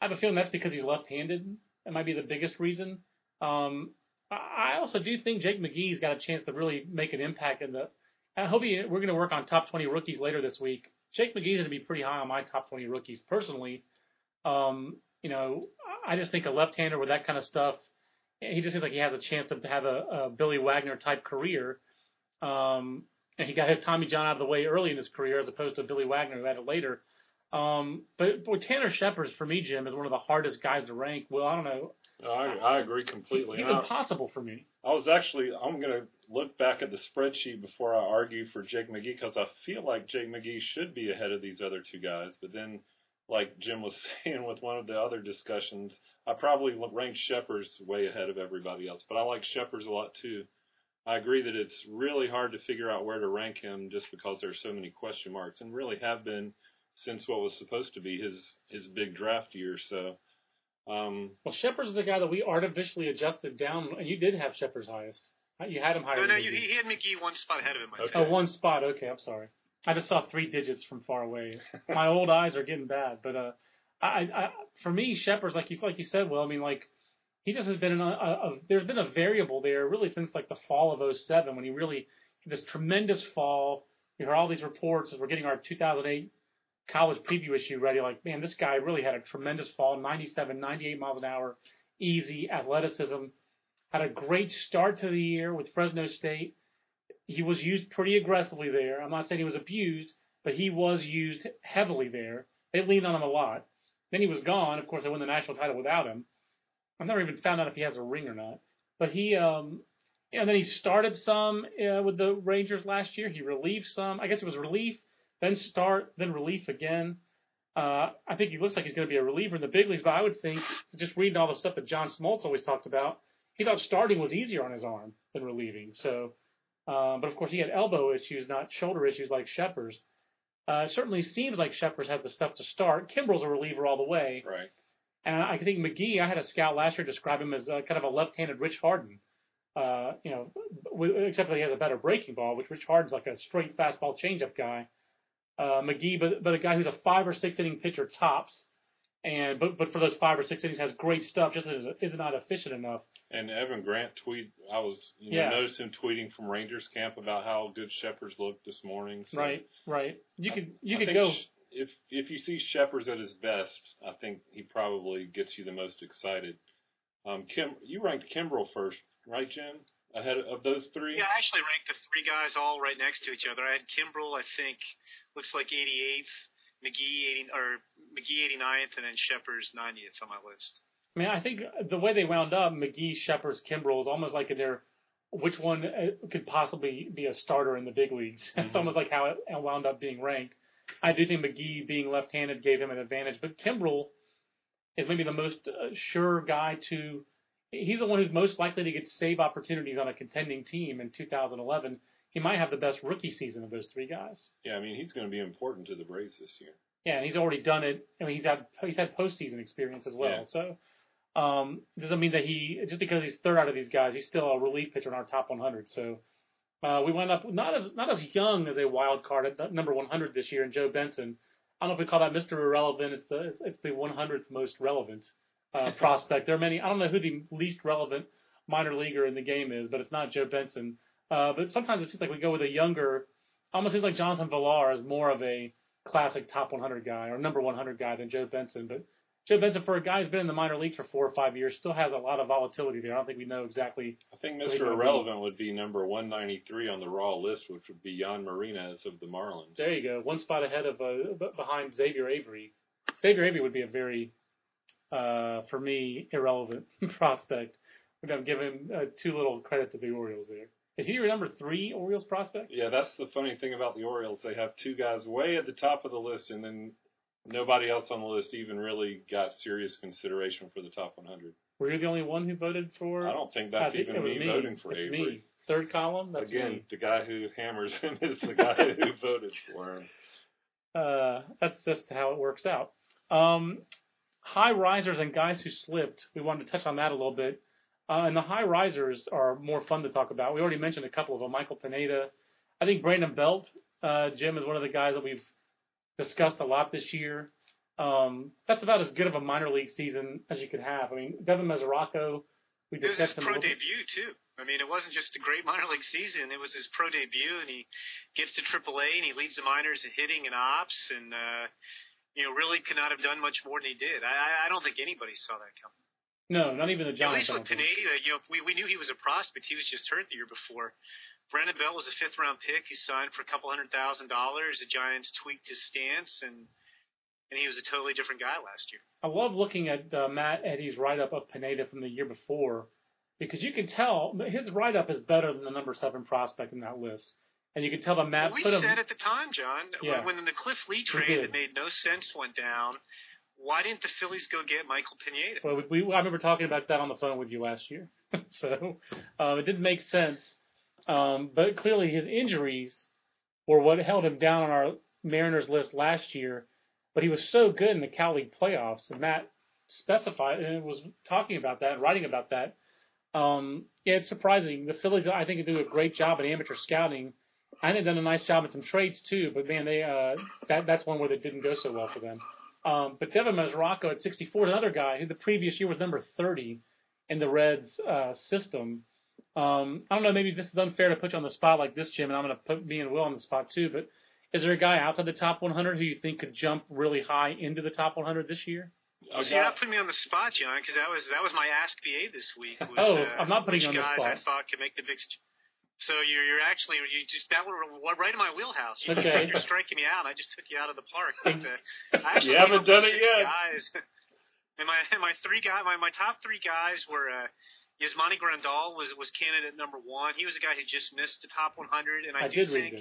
I have a feeling that's because he's left-handed. That might be the biggest reason. Um, I also do think Jake McGee's got a chance to really make an impact in the. I hope he, we're going to work on top 20 rookies later this week. Jake McGee's going to be pretty high on my top 20 rookies personally. Um, you know, I just think a left-hander with that kind of stuff, he just seems like he has a chance to have a, a Billy Wagner type career. Um, and he got his Tommy John out of the way early in his career, as opposed to Billy Wagner who had it later. Um, but for Tanner Scheppers, for me, Jim, is one of the hardest guys to rank. Well, I don't know. I, I agree completely. He's impossible for me. I was actually I'm going to look back at the spreadsheet before I argue for Jake McGee because I feel like Jake McGee should be ahead of these other two guys, but then like Jim was *laughs* saying with one of the other discussions, I probably rank Scheppers way ahead of everybody else, but I like Scheppers a lot too. I agree that it's really hard to figure out where to rank him just because there are so many question marks, and really have been since what was supposed to be his his big draft year. So, um, well, Scheppers is the guy that we artificially adjusted down, and you did have Scheppers highest. You had him higher. No, no, you, he had McGee one spot ahead of him. Okay. Oh, one spot. Okay, I'm sorry. I just saw three digits from far away. *laughs* My old eyes are getting bad, but uh, I, I for me, Scheppers like you like you said, well, I mean, like he just has been a, a, there's been a variable there really since like the fall of 07 when he really this tremendous fall. You heard all these reports as we're getting our 2008 college preview issue ready. Like, man, this guy really had a tremendous fall, 97, 98 miles an hour, easy athleticism. Had a great start to the year with Fresno State he was used pretty aggressively there. I'm not saying he was abused, but he was used heavily there. They leaned on him a lot. Then he was gone. Of course, they won the national title without him. I've never even found out if he has a ring or not. But he, um, you then he started some uh, with the Rangers last year. He relieved some. I guess it was relief, then start, then relief again. Uh, I think he looks like he's going to be a reliever in the big leagues, but I would think, just reading all the stuff that John Smoltz always talked about, he thought starting was easier on his arm than relieving. So um, but of course, he had elbow issues, not shoulder issues like Scheppers. Uh, it certainly seems like Scheppers has the stuff to start. Kimbrel's a reliever all the way. Right. And I think McGee, I had a scout last year describe him as uh, kind of a left-handed Rich Harden. Uh, you know, except that he has a better breaking ball, which Rich Harden's like a straight fastball changeup guy. Uh, McGee, but but a guy who's a five or six inning pitcher tops, and but but for those five or six innings has great stuff, just is, is not efficient enough. And Evan Grant tweet, I was you know, noticed him tweeting from Rangers camp about how good Scheppers looked this morning. So right, right. You could you I could go. If if you see Scheppers at his best, I think he probably gets you the most excited. Um, Kim, you ranked Kimbrel first, right, Jim? Ahead of those three? Yeah, I actually ranked the three guys all right next to each other. I had Kimbrel, I think, looks like 88th, McGee 80 or McGee 89th, and then Scheppers 90th on my list. I mean, I think the way they wound up, McGee, Scheppers, Kimbrel is almost like they're which one uh, could possibly be a starter in the big leagues. *laughs* Mm-hmm. it's almost like how it wound up being ranked. I do think McGee being left-handed gave him an advantage, but Kimbrel is maybe the most uh, sure guy to. He's the one who's most likely to get save opportunities on a contending team in 2011. He might have the best rookie season of those three guys. Yeah, I mean he's going to be important to the Braves this year. Yeah, and he's already done it. I mean he's had he's had postseason experience as well. Yeah. So um, doesn't mean that he just because he's third out of these guys, he's still a relief pitcher in our top 100. So uh, we went up not as not as young as a wild card at number 100 this year in Joe Benson. I don't know if we call that Mr. Irrelevant. It's the it's the 100th most relevant uh, *laughs* prospect. There are many. I don't know who the least relevant minor leaguer in the game is, but it's not Joe Benson. Uh, but sometimes it seems like we go with a younger, almost seems like Jonathan Villar is more of a classic top 100 guy or number 100 guy than Joe Benson. But Joe Benson, for a guy who's been in the minor leagues for four or five years, still has a lot of volatility there. I don't think we know exactly. I think Mr. Irrelevant would be number 193 on the raw list, which would be Jhan Marinez of the Marlins. There you go, one spot ahead of uh, behind Xavier Avery. Xavier Avery would be a very, uh, for me, irrelevant *laughs* prospect. We're going to give him uh, too little credit to the Orioles there. Is he your number three Orioles prospect? Yeah, that's the funny thing about the Orioles. They have two guys way at the top of the list, and then nobody else on the list even really got serious consideration for the top 100. Were you the only one who voted for? I don't think that's even me, me, voting for it's Avery. Me. Third column. That's Again, me. the guy who hammers him is the guy who *laughs* voted for him. Uh, that's just how it works out. Um, high risers and guys who slipped. We wanted to touch on that a little bit. Uh, and the high risers are more fun to talk about. We already mentioned a couple of them. Michael Pineda. I think Brandon Belt, uh, Jim, is one of the guys that we've discussed a lot this year. Um, that's about as good of a minor league season as you could have. I mean, Devin Mesoraco, we discussed it was his pro debut too. I mean, it wasn't just a great minor league season; it was his pro debut, and he gets to AAA and he leads the minors in hitting and ops, and uh, you know, really could not have done much more than he did. I, I don't think anybody saw that coming. No, not even the Giants. At least with Pineda, you know, we we knew he was a prospect. He was just hurt the year before. Brandon Belt was a fifth round pick who signed for a couple hundred thousand dollars. The Giants tweaked his stance and and he was a totally different guy last year. I love looking at uh, Matt Eddy's write up of Pineda from the year before because you can tell his write up is better than the number seven prospect in that list. And you can tell that Matt well, we said him, at the time, John, yeah. when, when the Cliff Lee trade that made no sense went down, why didn't the Phillies go get Michael Pineda? Well, we, we I remember talking about that on the phone with you last year. *laughs* so uh, it didn't make sense. Um, but clearly his injuries were what held him down on our Mariners list last year. But he was so good in the Cal League playoffs, and Matt specified and was talking about that, writing about that. Um, yeah, it's surprising. The Phillies, I think, do a great job at amateur scouting. I think they've done a nice job at some trades too, but man, they uh, that that's one where they didn't go so well for them. Um, but Devin Mesoraco at 64 is another guy who the previous year was number 30 in the Reds uh, system. Um, I don't know, maybe this is unfair to put you on the spot like this, Jim, and I'm going to put me and Will on the spot too. But is there a guy outside the top 100 who you think could jump really high into the top 100 this year? Well, see, you're not putting me on the spot, John, because that was that was my Ask BA this week. *laughs* Was, oh, uh, I'm not putting you on the spot. guys spot. I thought could make the big. St- so you're you're actually you just that were right in my wheelhouse. You, okay. *laughs* You're striking me out. I just took you out of the park. But, uh, I you haven't done it yet. Guys. *laughs* and my and my three guys, my my top three guys were. Uh, Yasmani Grandal was was candidate number one. He was a guy who just missed the top 100, and I, I do think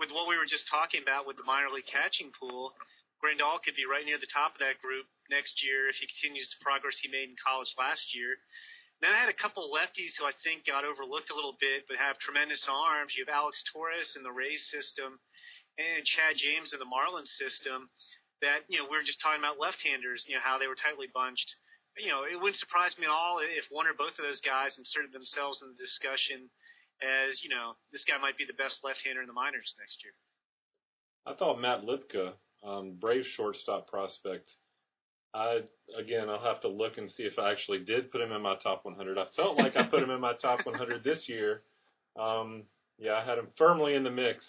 with what we were just talking about with the minor league catching pool, Grandal could be right near the top of that group next year if he continues the progress he made in college last year. Then I had a couple lefties who I think got overlooked a little bit, but have tremendous arms. You have Alex Torres in the Rays system, and Chad James in the Marlins system. That you know we were just talking about left-handers, you know how they were tightly bunched. You know it wouldn't surprise me at all if one or both of those guys inserted themselves in the discussion as you know this guy might be the best left-hander in the minors next year. I thought Matt Lipka, um, Brave shortstop prospect. I again, I'll have to look and see if I actually did put him in my top 100. I felt like I put him in my top 100 this year. Um, yeah, I had him firmly in the mix.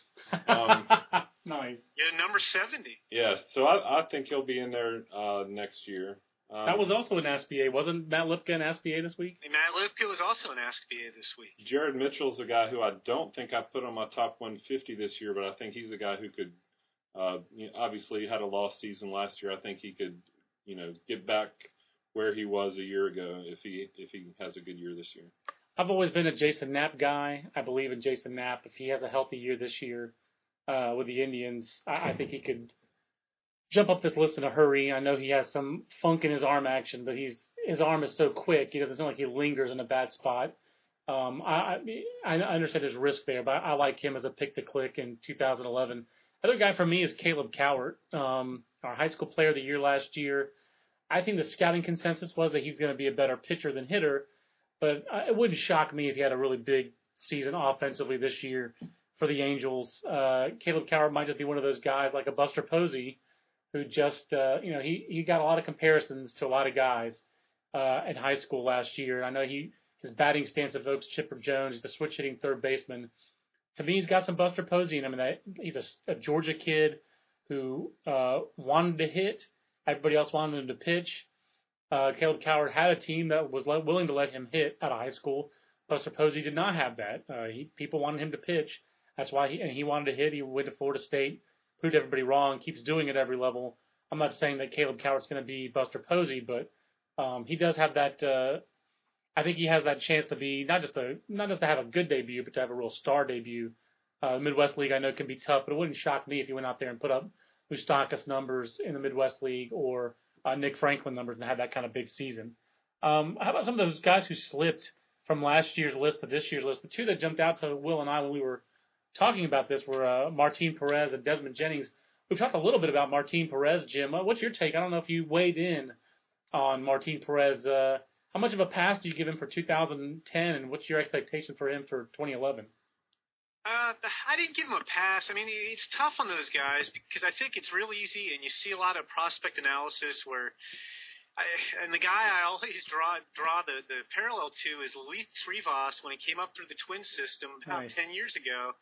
Um, *laughs* nice. Yeah, number 70. Yeah, so I, I think he'll be in there uh, next year. Um, that was also an Ask BA, wasn't Matt Lipka an Ask BA this week? Matt Lipka was also an Ask BA this week. Jared Mitchell's a guy who I don't think I put on my top 150 this year, but I think he's a guy who could. Uh, you know, obviously, had a lost season last year. I think he could, you know, get back where he was a year ago if he if he has a good year this year. I've always been a Jason Knapp guy. I believe in Jason Knapp. If he has a healthy year this year uh, with the Indians, I, I think he could jump up this list in a hurry. I know he has some funk in his arm action, but he's his arm is so quick. He doesn't seem like he lingers in a bad spot. Um, I, I I understand there's risk there, but I like him as a pick to click in 2011. Other guy for me is Caleb Cowart, um, our high school player of the year last year. I think the scouting consensus was that he's going to be a better pitcher than hitter, but it wouldn't shock me if he had a really big season offensively this year for the Angels. Uh, Caleb Cowart might just be one of those guys like a Buster Posey, who just uh, you know he he got a lot of comparisons to a lot of guys uh, in high school last year. I know he His batting stance evokes Chipper Jones. He's a switch hitting third baseman. To me, he's got some Buster Posey in him. And he's a, a Georgia kid who uh, wanted to hit. Everybody else wanted him to pitch. Uh, Caleb Cowart had a team that was le- willing to let him hit out of high school. Buster Posey did not have that. Uh, he, people wanted him to pitch. That's why he and he wanted to hit. He went to Florida State, proved everybody wrong. Keeps doing it every level. I'm not saying that Caleb Cowart's going to be Buster Posey, but um, he does have that. Uh, I think he has that chance to be not just a not just to have a good debut, but to have a real star debut. Uh, Midwest League I know can be tough, but it wouldn't shock me if he went out there and put up Moustakas numbers in the Midwest League or uh, Nick Franklin numbers and had that kind of big season. Um, how about some of those guys who slipped from last year's list to this year's list? The two that jumped out to Will and I when we were talking about this were uh, Martin Perez and Desmond Jennings. We've talked a little bit about Martin Perez, Jim. Uh, what's your take? I don't know if you weighed in on Martin Perez. Uh, how much of a pass do you give him for 2010, and what's your expectation for him for 2011? Uh, I didn't give him a pass. I mean, it's tough on those guys because I think it's real easy, and you see a lot of prospect analysis where. I, and the guy I always draw draw the, the parallel to is Luis Rivas when he came up through the twin system about Nice. ten years ago.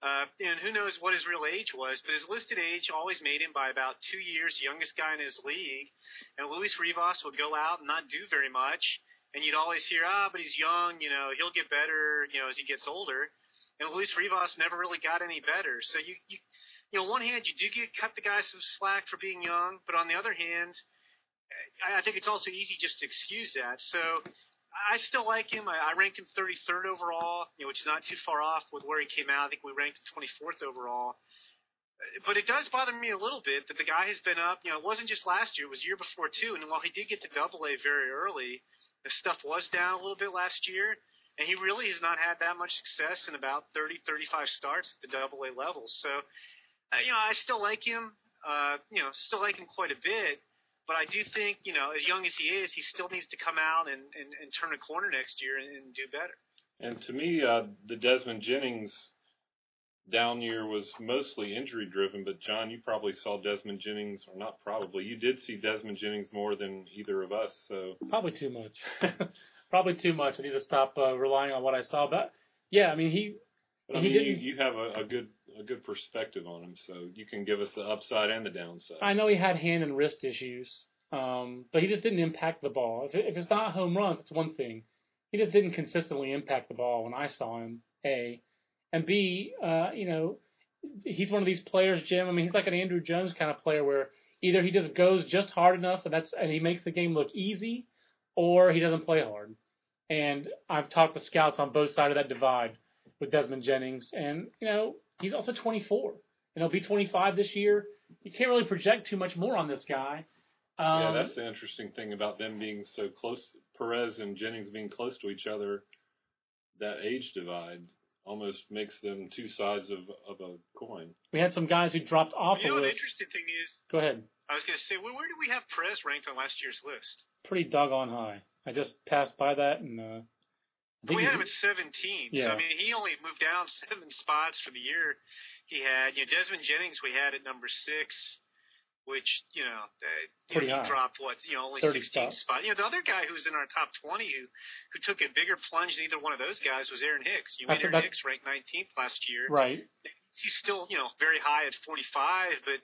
Uh, and who knows what his real age was, but his listed age always made him by about two years youngest guy in his league. And Luis Rivas would go out and not do very much, and you'd always hear, ah, but he's young, you know, he'll get better, you know, as he gets older. And Luis Rivas never really got any better. So you, you, you know, on one hand, you do get cut the guy some slack for being young, but on the other hand, I think it's also easy just to excuse that. So I still like him. I, I ranked him 33rd overall, you know, which is not too far off with where he came out. I think we ranked him 24th overall. Uh, But it does bother me a little bit that the guy has been up. You know, it wasn't just last year; it was year before too. And while he did get to Double A very early, the stuff was down a little bit last year, and he really has not had that much success in about 30, 35 starts at the Double A level. So, uh, you know, I still like him. Uh, you know, still like him quite a bit. But I do think, you know, as young as he is, he still needs to come out and, and, and turn a corner next year and, and do better. And to me, uh, the Desmond Jennings down year was mostly injury driven. But John, you probably saw Desmond Jennings, or not probably, you did see Desmond Jennings more than either of us. So Probably too much. *laughs* Probably too much. I need to stop uh, relying on what I saw. But yeah, I mean, he but, I He mean, you, didn't- you have a, a good a good perspective on him, so you can give us the upside and the downside. I know he had hand and wrist issues, um, but he just didn't impact the ball. If, if it's not home runs, it's one thing. He just didn't consistently impact the ball when I saw him. A, and B, uh, you know, he's one of these players, Jim. I mean, he's like an Andruw Jones kind of player where either he just goes just hard enough and that's and he makes the game look easy, or he doesn't play hard. And I've talked to scouts on both sides of that divide with Desmond Jennings, and you know, he's also 24 and he'll be 25 this year. You can't really project too much more on this guy. Um, yeah, that's the interesting thing about them being so close. Perez and Jennings being close to each other. That age divide almost makes them two sides of of a coin. we had some guys who dropped off you know, the an list. interesting thing is, Go ahead. I was going to say, well, where do we have Perez ranked on last year's list? Pretty doggone high. I just passed by that and uh, We had him at 17. Yeah. So, I mean, he only moved down *laughs* seven spots for the year. He had, you know, Desmond Jennings we had at number six, which, you know, uh, you know, he high. dropped, what, you know, only 30 16 spots. spots. You know, the other guy who was in our top 20 who, who took a bigger plunge than either one of those guys was Aaron Hicks. You That's Aaron that's- Hicks ranked 19th last year. right. he's still, you know, very high at 45, but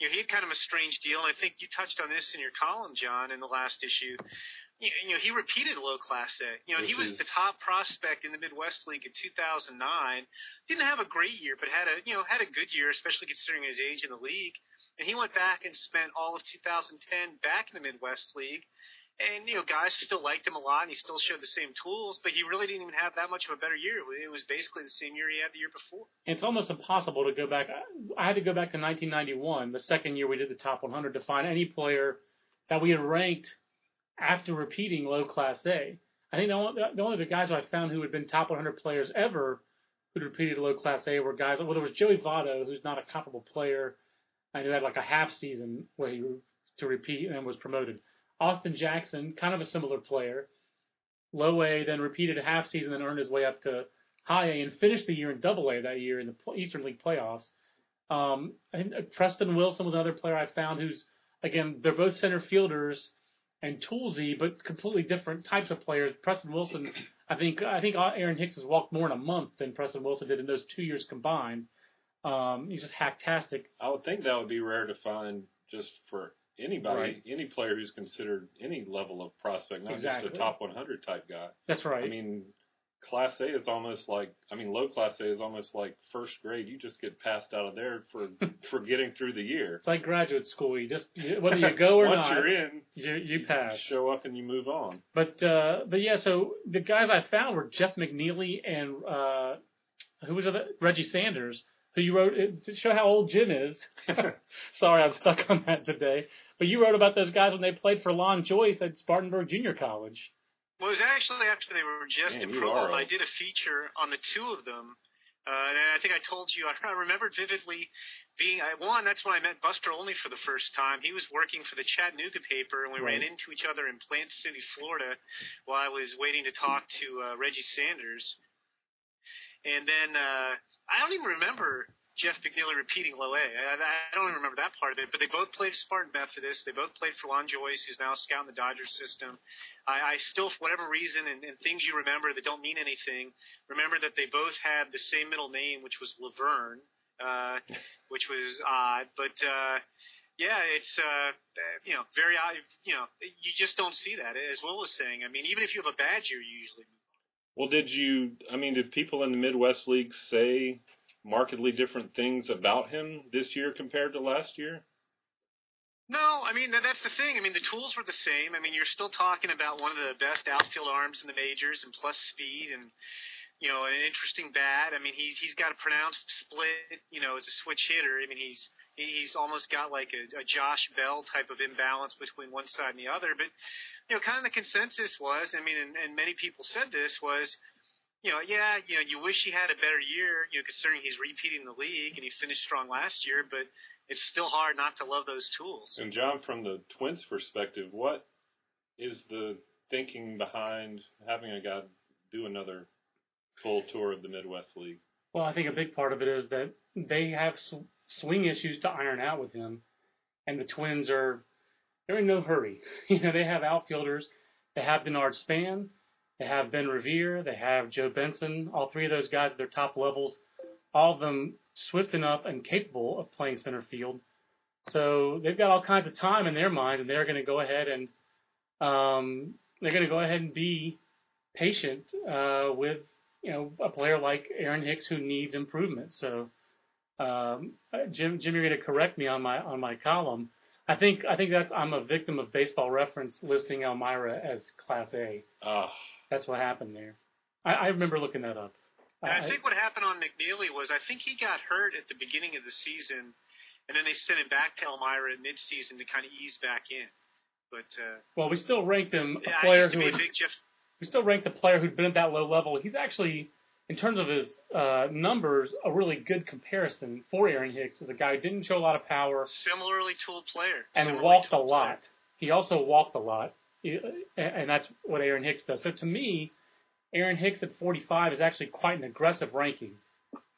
you know, he had kind of a strange deal. And I think you touched on this in your column, John, in the last issue. You, you know, he repeated low class A. You know, he was mm-hmm. the top prospect in the Midwest League in 2009. Didn't have a great year, but had a, you know, had a good year, especially considering his age in the league. And he went back and spent all of 2010 back in the Midwest League. And, you know, guys still liked him a lot, and he still showed the same tools, but he really didn't even have that much of a better year. It was basically the same year he had the year before. It's almost impossible to go back. I had to go back to 1991, the second year we did the top 100, to find any player that we had ranked after repeating low class A. I think the only, the only guys who I found who had been top 100 players ever who'd repeated low class A were guys. Well, there was Joey Votto, who's not a comparable player, and who had like a half season where he to repeat and was promoted. Austin Jackson, kind of a similar player, low A, then repeated a half season, and earned his way up to high A and finished the year in Double A that year in the Eastern League playoffs. Um, and uh, Preston Wilson was another player I found who's again they're both center fielders and toolsy, but completely different types of players. Preston Wilson, I think I think Aaron Hicks has walked more in a month than Preston Wilson did in those two years combined. Um, he's just hacktastic. I would think that would be rare to find just for anybody, Right. any player who's considered any level of prospect, not Exactly. just a top 100 type guy. That's right. I mean, Class A is almost like, I mean, low Class A is almost like first grade. You just get passed out of there for *laughs* for getting through the year. it's like graduate school. You just you- whether you go *laughs* or Once not, you're in, you you pass. show up and you move on. But uh, but yeah, so the guys I found were Jeff McNeely and uh, who was Reggie Sanders, who you wrote to show how old Jim is. *laughs* Sorry, I'm stuck on that today. But you wrote about those guys when they played for Lon Joyce at Spartanburg Junior College. Well, it was actually after they were just Man, in you Pro are Bowl. I did a feature on the two of them. Uh, and I think I told you, I *laughs* remembered vividly being, I, one, that's when I met Buster Olney for the first time. He was working for the Chattanooga paper, and we ran into each other in Plant City, Florida, while I was waiting to talk to uh, Reggie Sanders. And then uh, I don't even remember Jeff McNeely repeating low A. I, I don't even remember that part of it. But they both played Spartan Methodist. They both played for Lon Joyce, who's now a scout in the Dodgers system. I, I still, for whatever reason, and, and things you remember that don't mean anything, remember that they both had the same middle name, which was Laverne, uh, which was odd. But uh, yeah, it's uh, you know very odd. You know, you just don't see that. As Will was saying, I mean, even if you have a bad year, you usually Well, did you? I mean, did people in the Midwest League say markedly different things about him this year compared to last year? No, I mean that's the thing. I mean the tools were the same. I mean you're still talking about one of the best outfield arms in the majors and plus speed and you know an interesting bat. I mean he's he's got a pronounced split. You know as a switch hitter. I mean he's he's almost got like a, a Josh Bell type of imbalance between one side and the other. But you know kind of the consensus was. I mean and, and many people said this was. You know, yeah, you know, you wish he had a better year, you know, considering he's repeating the league and he finished strong last year, but it's still hard not to love those tools. And John, from the Twins' perspective, what is the thinking behind having a guy do another full tour of the Midwest League? Well, I think a big part of it is that they have sw- swing issues to iron out with him, and the Twins are they're in no hurry. *laughs* You know, they have outfielders. They have Denard Span. They have Ben Revere. They have Joe Benson. All three of those guys at their top levels, all of them swift enough and capable of playing center field. So they've got all kinds of time in their minds, and they're going to go ahead and um, they're going to go ahead and be patient uh, with you know a player like Aaron Hicks who needs improvement. So um, Jim, Jim, you're going to correct me on my on my column. I think I think that's I'm a victim of Baseball Reference listing Elmira as Class A. Ah, That's what happened there. I, I remember looking that up. And I think what happened on McNeely was I think he got hurt at the beginning of the season, and then they sent him back to Elmira midseason to kind of ease back in. But uh, well, we still ranked him a player to who would, big Jeff. we still ranked a player who'd been at that low level. He's actually, in terms of his uh, numbers, a really good comparison for Aaron Hicks as a guy who didn't show a lot of power Similarly tooled player. and Similarly walked a lot. player. He also walked a lot, and that's what Aaron Hicks does. So to me, Aaron Hicks at 45 is actually quite an aggressive ranking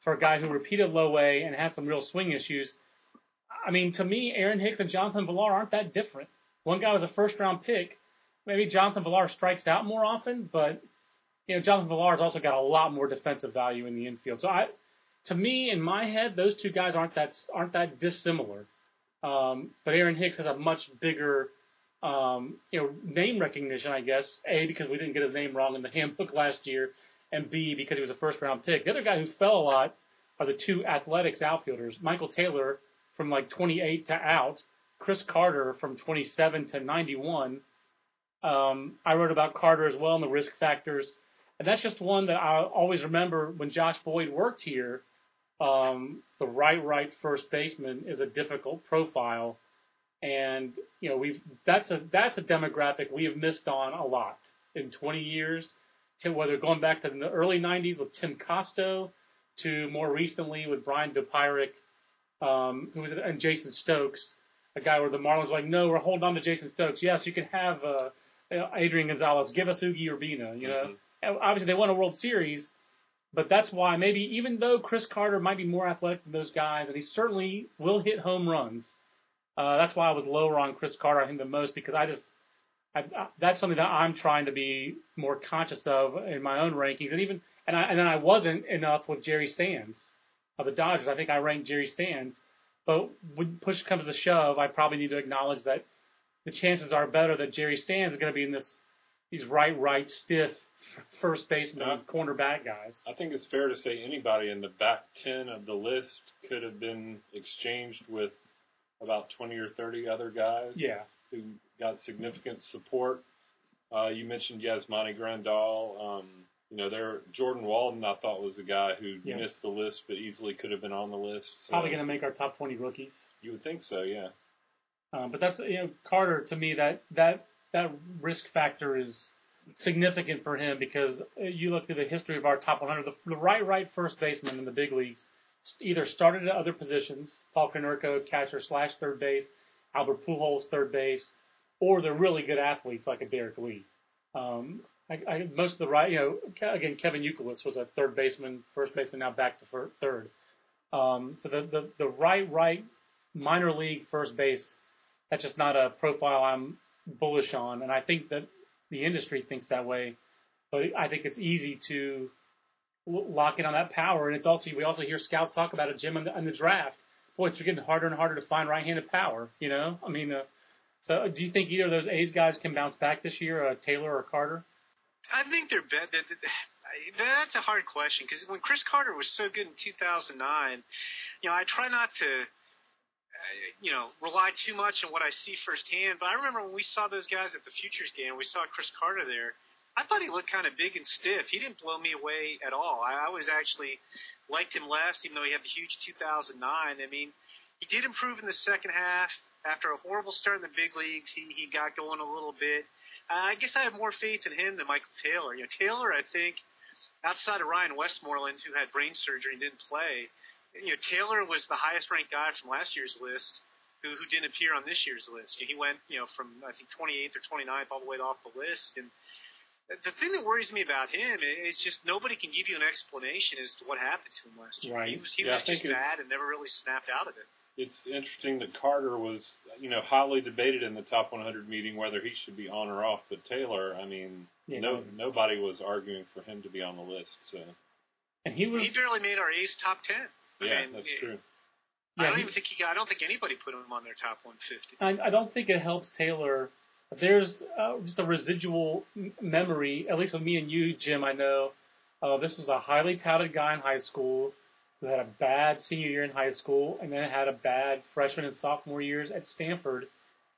for a guy who repeated low A and has some real swing issues. I mean, to me, Aaron Hicks and Jonathan Villar aren't that different. One guy was a first round pick. Maybe Jonathan Villar strikes out more often, but you know, Jonathan Villar's also got a lot more defensive value in the infield. So I, to me, in my head, those two guys aren't that aren't that dissimilar. Um, but Aaron Hicks has a much bigger, um, you know, name recognition, I guess. A because we didn't get his name wrong in the handbook last year, and B because he was a first round pick. The other guy who fell a lot are the two athletics outfielders, Michael Taylor from like 28 to out, Chris Carter from 27 to 91. Um, I wrote about Carter as well and the risk factors, and that's just one that I always remember when Josh Boyd worked here. Um, the right right first baseman is a difficult profile, and you know we've that's a that's a demographic we have missed on a lot in 20 years. To whether going back to the early 90s with Tim Costo, to more recently with Brian Dopirak, um, who was and Jason Stokes, a guy where the Marlins were like, no, we're holding on to Jason Stokes. Yes, you can have uh, Adrian Gonzalez. Give us Ugi Urbina. You know, And obviously they won a World Series, but that's why maybe even though Chris Carter might be more athletic than those guys, and he certainly will hit home runs. Uh, that's why I was lower on Chris Carter, I think, the most because I just I, I, that's something that I'm trying to be more conscious of in my own rankings, and even and I and then I wasn't enough with Jerry Sands of the Dodgers. I think I ranked Jerry Sands, but when push comes to shove, I probably need to acknowledge that the chances are better that Jerry Sands is going to be in this these right, right, stiff *laughs* first baseman, cornerback guys. I think it's fair to say anybody in the back 10 of the list could have been exchanged with about 20 or 30 other guys Yeah, who got significant support. Uh, you mentioned Yasmani Grandal. Um, you know, there Jordan Walden, I thought was a guy who Yeah. missed the list, but easily could have been on the list. So probably going to make our top 20 rookies. You would think so, yeah. Um, but that's you know Carter to me that that that risk factor is significant for him because uh, you look through the history of our top 100, the, the right right first baseman in the big leagues either started at other positions, Paul Konerko, catcher slash third base, Albert Pujols third base, or they're really good athletes like a Derrek Lee. Um, I, I, most of the right, you know, again Kevin Youkilis was a third baseman, first baseman, now back to third. Um, so the, the the right right minor league first base that's just not a profile I'm bullish on, and I think that the industry thinks that way. But I think it's easy to lock in on that power, and it's also we also hear scouts talk about it, Jim, in the, in the draft. Boy, it's getting harder and harder to find right-handed power. You know, I mean, uh, so do you think either of those A's guys can bounce back this year, uh, Taylor or Carter? I think they're bet that that's a hard question because when Chris Carter was so good in 2009, you know, I try not to, uh, you know, rely too much on what I see firsthand. But I remember when we saw those guys at the Futures game, we saw Chris Carter there. I thought he looked kind of big and stiff. He didn't blow me away at all. I, was actually liked him less, even though he had the huge 2009. I mean, he did improve in the second half. After a horrible start in the big leagues, he he got going a little bit. Uh, I guess I have more faith in him than Michael Taylor. You know, Taylor, I think, outside of Ryan Westmoreland, who had brain surgery and didn't play, you know, Taylor was the highest ranked guy from last year's list who, who didn't appear on this year's list. He went, you know, from I think 28th or 29th all the way off the list. And the thing that worries me about him is just nobody can give you an explanation as to what happened to him last year. Right. He was he Yeah, I was just think it's- bad and never really snapped out of it. It's interesting that Carter was, you know, highly debated in the top 100 meeting whether he should be on or off. But Taylor, I mean, Yeah. no nobody was arguing for him to be on the list. So And he was He barely made our A's top 10. I yeah, mean, that's it- true. I Yeah, don't he- even think he got. I don't think anybody put him on their top 150. I, I don't think it helps Taylor. There's uh, just a residual memory, at least with me and you, Jim. I know uh, this was a highly touted guy in high school who had a bad senior year in high school and then had a bad freshman and sophomore years at Stanford,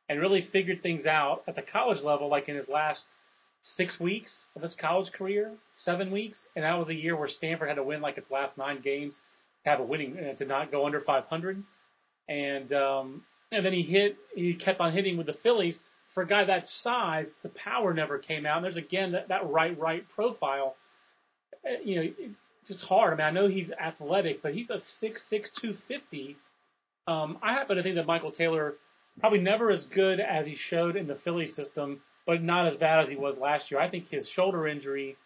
and really figured things out at the college level, like in his last six weeks of his college career, seven weeks, and that was a year where Stanford had to win like its last nine games to have a winning uh, to not go under 500 and um, and then he hit. He kept on hitting with the Phillies. For a guy that size, the power never came out. And there's again that, that right right profile. Uh, you know, it's just hard. I mean, I know he's athletic, but he's a six six two fifty. Um, I happen to think that Michael Taylor probably never as good as he showed in the Philly system, but not as bad as he was last year. I think his shoulder injury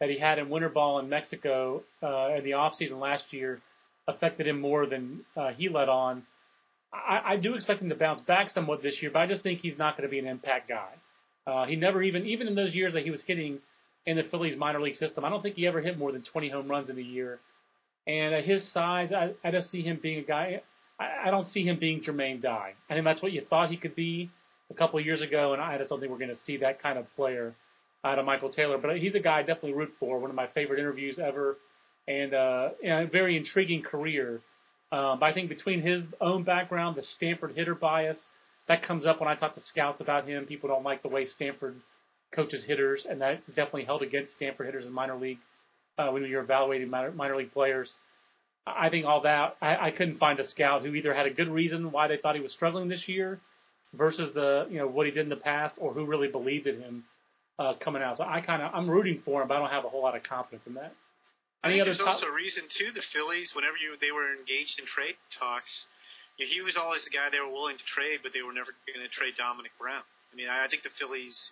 that he had in winter ball in Mexico uh, in the off season last year affected him more than uh, he let on. I, I do expect him to bounce back somewhat this year, but I just think he's not going to be an impact guy. Uh, he never even, even in those years that he was hitting in the Phillies minor league system, I don't think he ever hit more than 20 home runs in a year. And at his size, I, I just see him being a guy. I, I don't see him being Jermaine Dye. I think that's what you thought he could be a couple years ago, and I just don't think we're going to see that kind of player out of Michael Taylor. But he's a guy I definitely root for. One of my favorite interviews ever, and uh, a very intriguing career. Um, but I think between his own background, the Stanford hitter bias, that comes up when I talk to scouts about him. People don't like the way Stanford coaches hitters, and that's definitely held against Stanford hitters in minor league uh, when you're evaluating minor, minor league players. I think all that I, I couldn't find a scout who either had a good reason why they thought he was struggling this year versus the you know what he did in the past, or who really believed in him uh, coming out. So I kind of I'm rooting for him, but I don't have a whole lot of confidence in that. I Any think other there's top- also a reason too. The Phillies, whenever you they were engaged in trade talks, you know, he was always the guy they were willing to trade, but they were never going to trade Domonic Brown. I mean, I, I think the Phillies,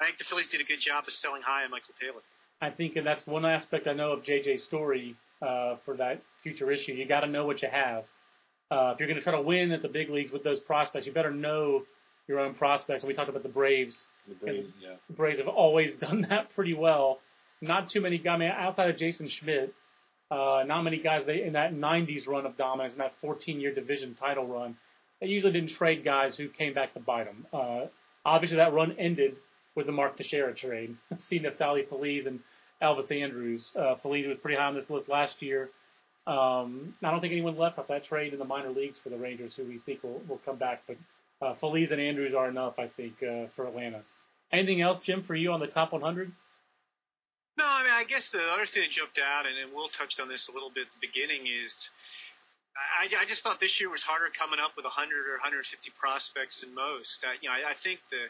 I think the Phillies did a good job of selling high on Michael Taylor. I think, and that's one aspect I know of JJ's story uh, for that future issue. You got to know what you have. Uh, if you're going to try to win at the big leagues with those prospects, you better know your own prospects. And we talked about the Braves. The Braves, yeah. The Braves have always *laughs* done that pretty well. Not too many guys. I mean, outside of Jason Schmidt, uh, not many guys they in that 90s run of dominance, in that 14-year division title run, they usually didn't trade guys who came back to bite them. Uh, obviously, that run ended with the Mark Teixeira trade. *laughs* See Neftali Feliz and Elvis Andrus. Uh, Feliz was pretty high on this list last year. Um, I don't think anyone left off that trade in the minor leagues for the Rangers, who we think will, will come back. But uh, Feliz and Andrews are enough, I think, uh, for Atlanta. Anything else, Jim, for you on the top 100? No, I mean, I guess the other thing that jumped out, and, and Will touched on this a little bit at the beginning, is I, I just thought this year was harder coming up with 100 or 150 prospects than most. Uh, you know, I, I think the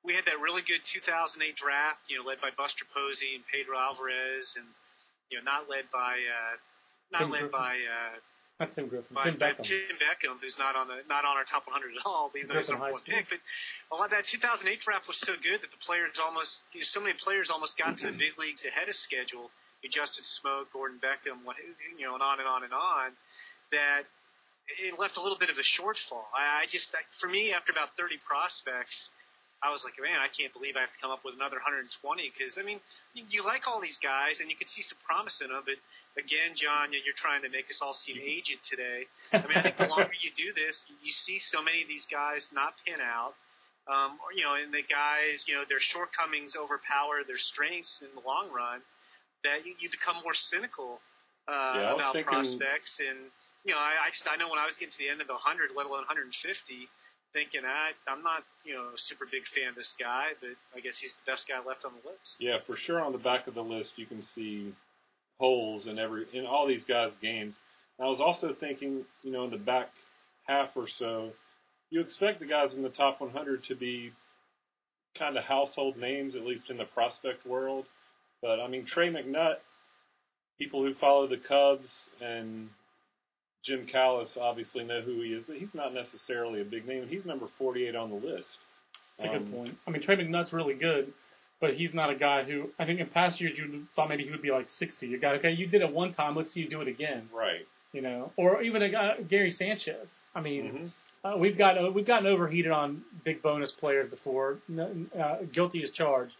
we had that really good 2008 draft, you know, led by Buster Posey and Pedro Alvarez, and you know, not led by uh, not led by uh, Not Tim Griffin, by, Tim Beckham. Tim Beckham, who's not on the not on our top 100 at all, even though he's number one pick. But a lot of that 2008 draft was so good that the players almost you know, so many players almost got to the big leagues ahead of schedule. You Justin Smoak, Gordon Beckham, what you know, and on and on and on. That it left a little bit of a shortfall. I, I just, I, for me, after about 30 prospects, I was like, man, I can't believe I have to come up with another 120 because I mean, you, you like all these guys and you can see some promise in them, but again, John, you- you're trying to make us all seem aged today. I mean, I think the longer you do this, you see so many of these guys not pin out. Um, or, you know, and the guys, you know, their shortcomings overpower their strengths in the long run. That you, you become more cynical uh, Yeah, about thinking- prospects, and you know, I, I just I know when I was getting to the end of the 100, let alone 150, thinking I I'm not you know a super big fan of this guy, but I guess he's the best guy left on the list. Yeah, for sure. On the back of the list, you can see holes in every in all these guys' games. I was also thinking, you know, in the back half or so, you expect the guys in the top 100 to be kind of household names, at least in the prospect world. But I mean, Trey McNutt, people who follow the Cubs and Jim Callis obviously know who he is, but he's not necessarily a big name. He's number 48 on the list. That's a good Um, point. I mean, Trey McNutt's really good, but he's not a guy who I think in past years you thought maybe he would be like 60. A guy, okay, you did it one time, let's see you do it again. Right. You know, or even a guy, Gary Sanchez. I mean, Mhm. uh, we've got uh, we've gotten overheated on big bonus players before. Uh, guilty as charged.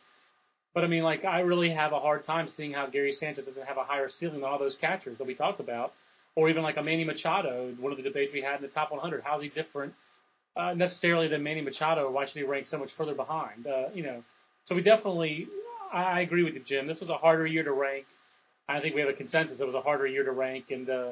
But I mean, like I really have a hard time seeing how Gary Sanchez doesn't have a higher ceiling than all those catchers that we talked about, or even like a Manny Machado. One of the debates we had in the top 100. How's he different uh, necessarily than Manny Machado? Why should he rank so much further behind? Uh, you know, so we definitely. I, I agree with you, Jim. This was a harder year to rank. I think we have a consensus. It was a harder year to rank, and uh,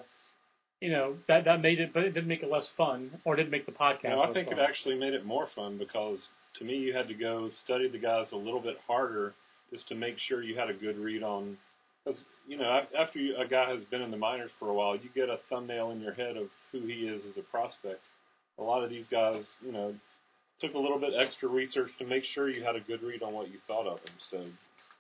you know that that made it, but it didn't make it less fun, or didn't make the podcast. No, I think fun. it actually made it more fun because to me you had to go study the guys a little bit harder just to make sure you had a good read on. Because you know, after a guy has been in the minors for a while, you get a thumbnail in your head of who he is as a prospect. A lot of these guys, you know, took a little bit extra research to make sure you had a good read on what you thought of them. So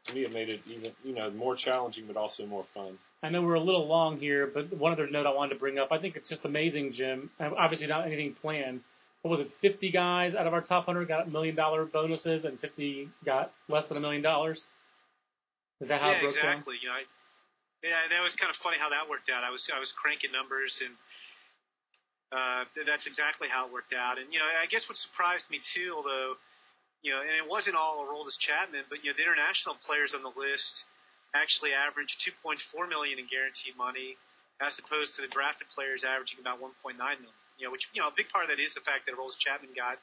to me, it made it even, you know, more challenging but also more fun. I know we're a little long here, but one other note I wanted to bring up. I think it's just amazing, Jim. Obviously, not anything planned. What was it? 50 guys out of our top 100 got million dollar bonuses, and 50 got less than a million dollars. Is that how yeah, it broke down? exactly. You know, I, yeah, and that was kind of funny how that worked out. I was I was cranking numbers and. Uh, that's exactly how it worked out, and you know, I guess what surprised me too, although, you know, and it wasn't all Aroldis Chapman, but you know, the international players on the list actually averaged 2.4 million in guaranteed money, as opposed to the drafted players averaging about 1.9 million. You know, which you know, a big part of that is the fact that Aroldis Chapman got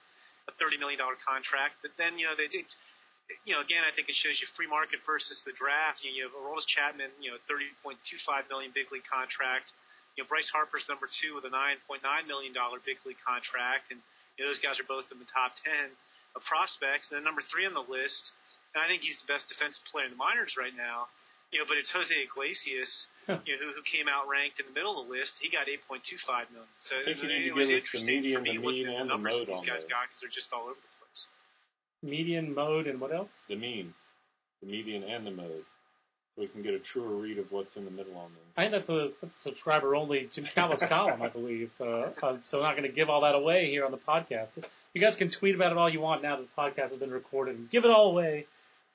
a 30 million dollar contract, but then you know they did. You know, again, I think it shows you free market versus the draft. You, know, you have Aroldis Chapman, you know, 30.25 million big league contract. You know, Bryce Harper's number two with a 9.9 million dollar big league contract, and you know, those guys are both in the top 10 of prospects. And then number three on the list, and I think he's the best defensive player in the minors right now. You know, but it's Jose Iglesias, Huh. you know, who, who came out ranked in the middle of the list. He got 8.25 million. So I think you it, need to was us the interesting median, for me the and the the numbers that these guys those. got because they're just all over the. Median mode and what else? The mean, the median, and the mode, so we can get a truer read of what's in the middle on them. I think that's a, that's a subscriber only Jim Callis *laughs* column, I believe. Uh, uh, so I'm not going to give all that away here on the podcast. You guys can tweet about it all you want now that the podcast has been recorded and give it all away.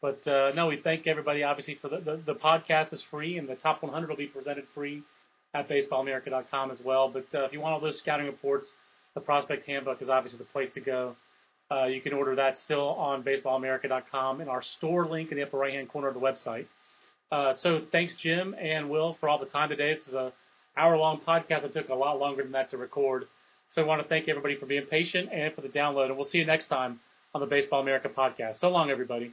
But uh, no, we thank everybody obviously for the, the the podcast is free and the top 100 will be presented free at baseballamerica.com as well. But uh, if you want all those scouting reports, the prospect handbook is obviously the place to go. Uh, you can order that still on baseballamerica.com in our store link in the upper right hand corner of the website. Uh, so thanks, Jim and Will, for all the time today. This is a hour long podcast that took a lot longer than that to record. So I want to thank everybody for being patient and for the download. And we'll see you next time on the Baseball America podcast. So long, everybody.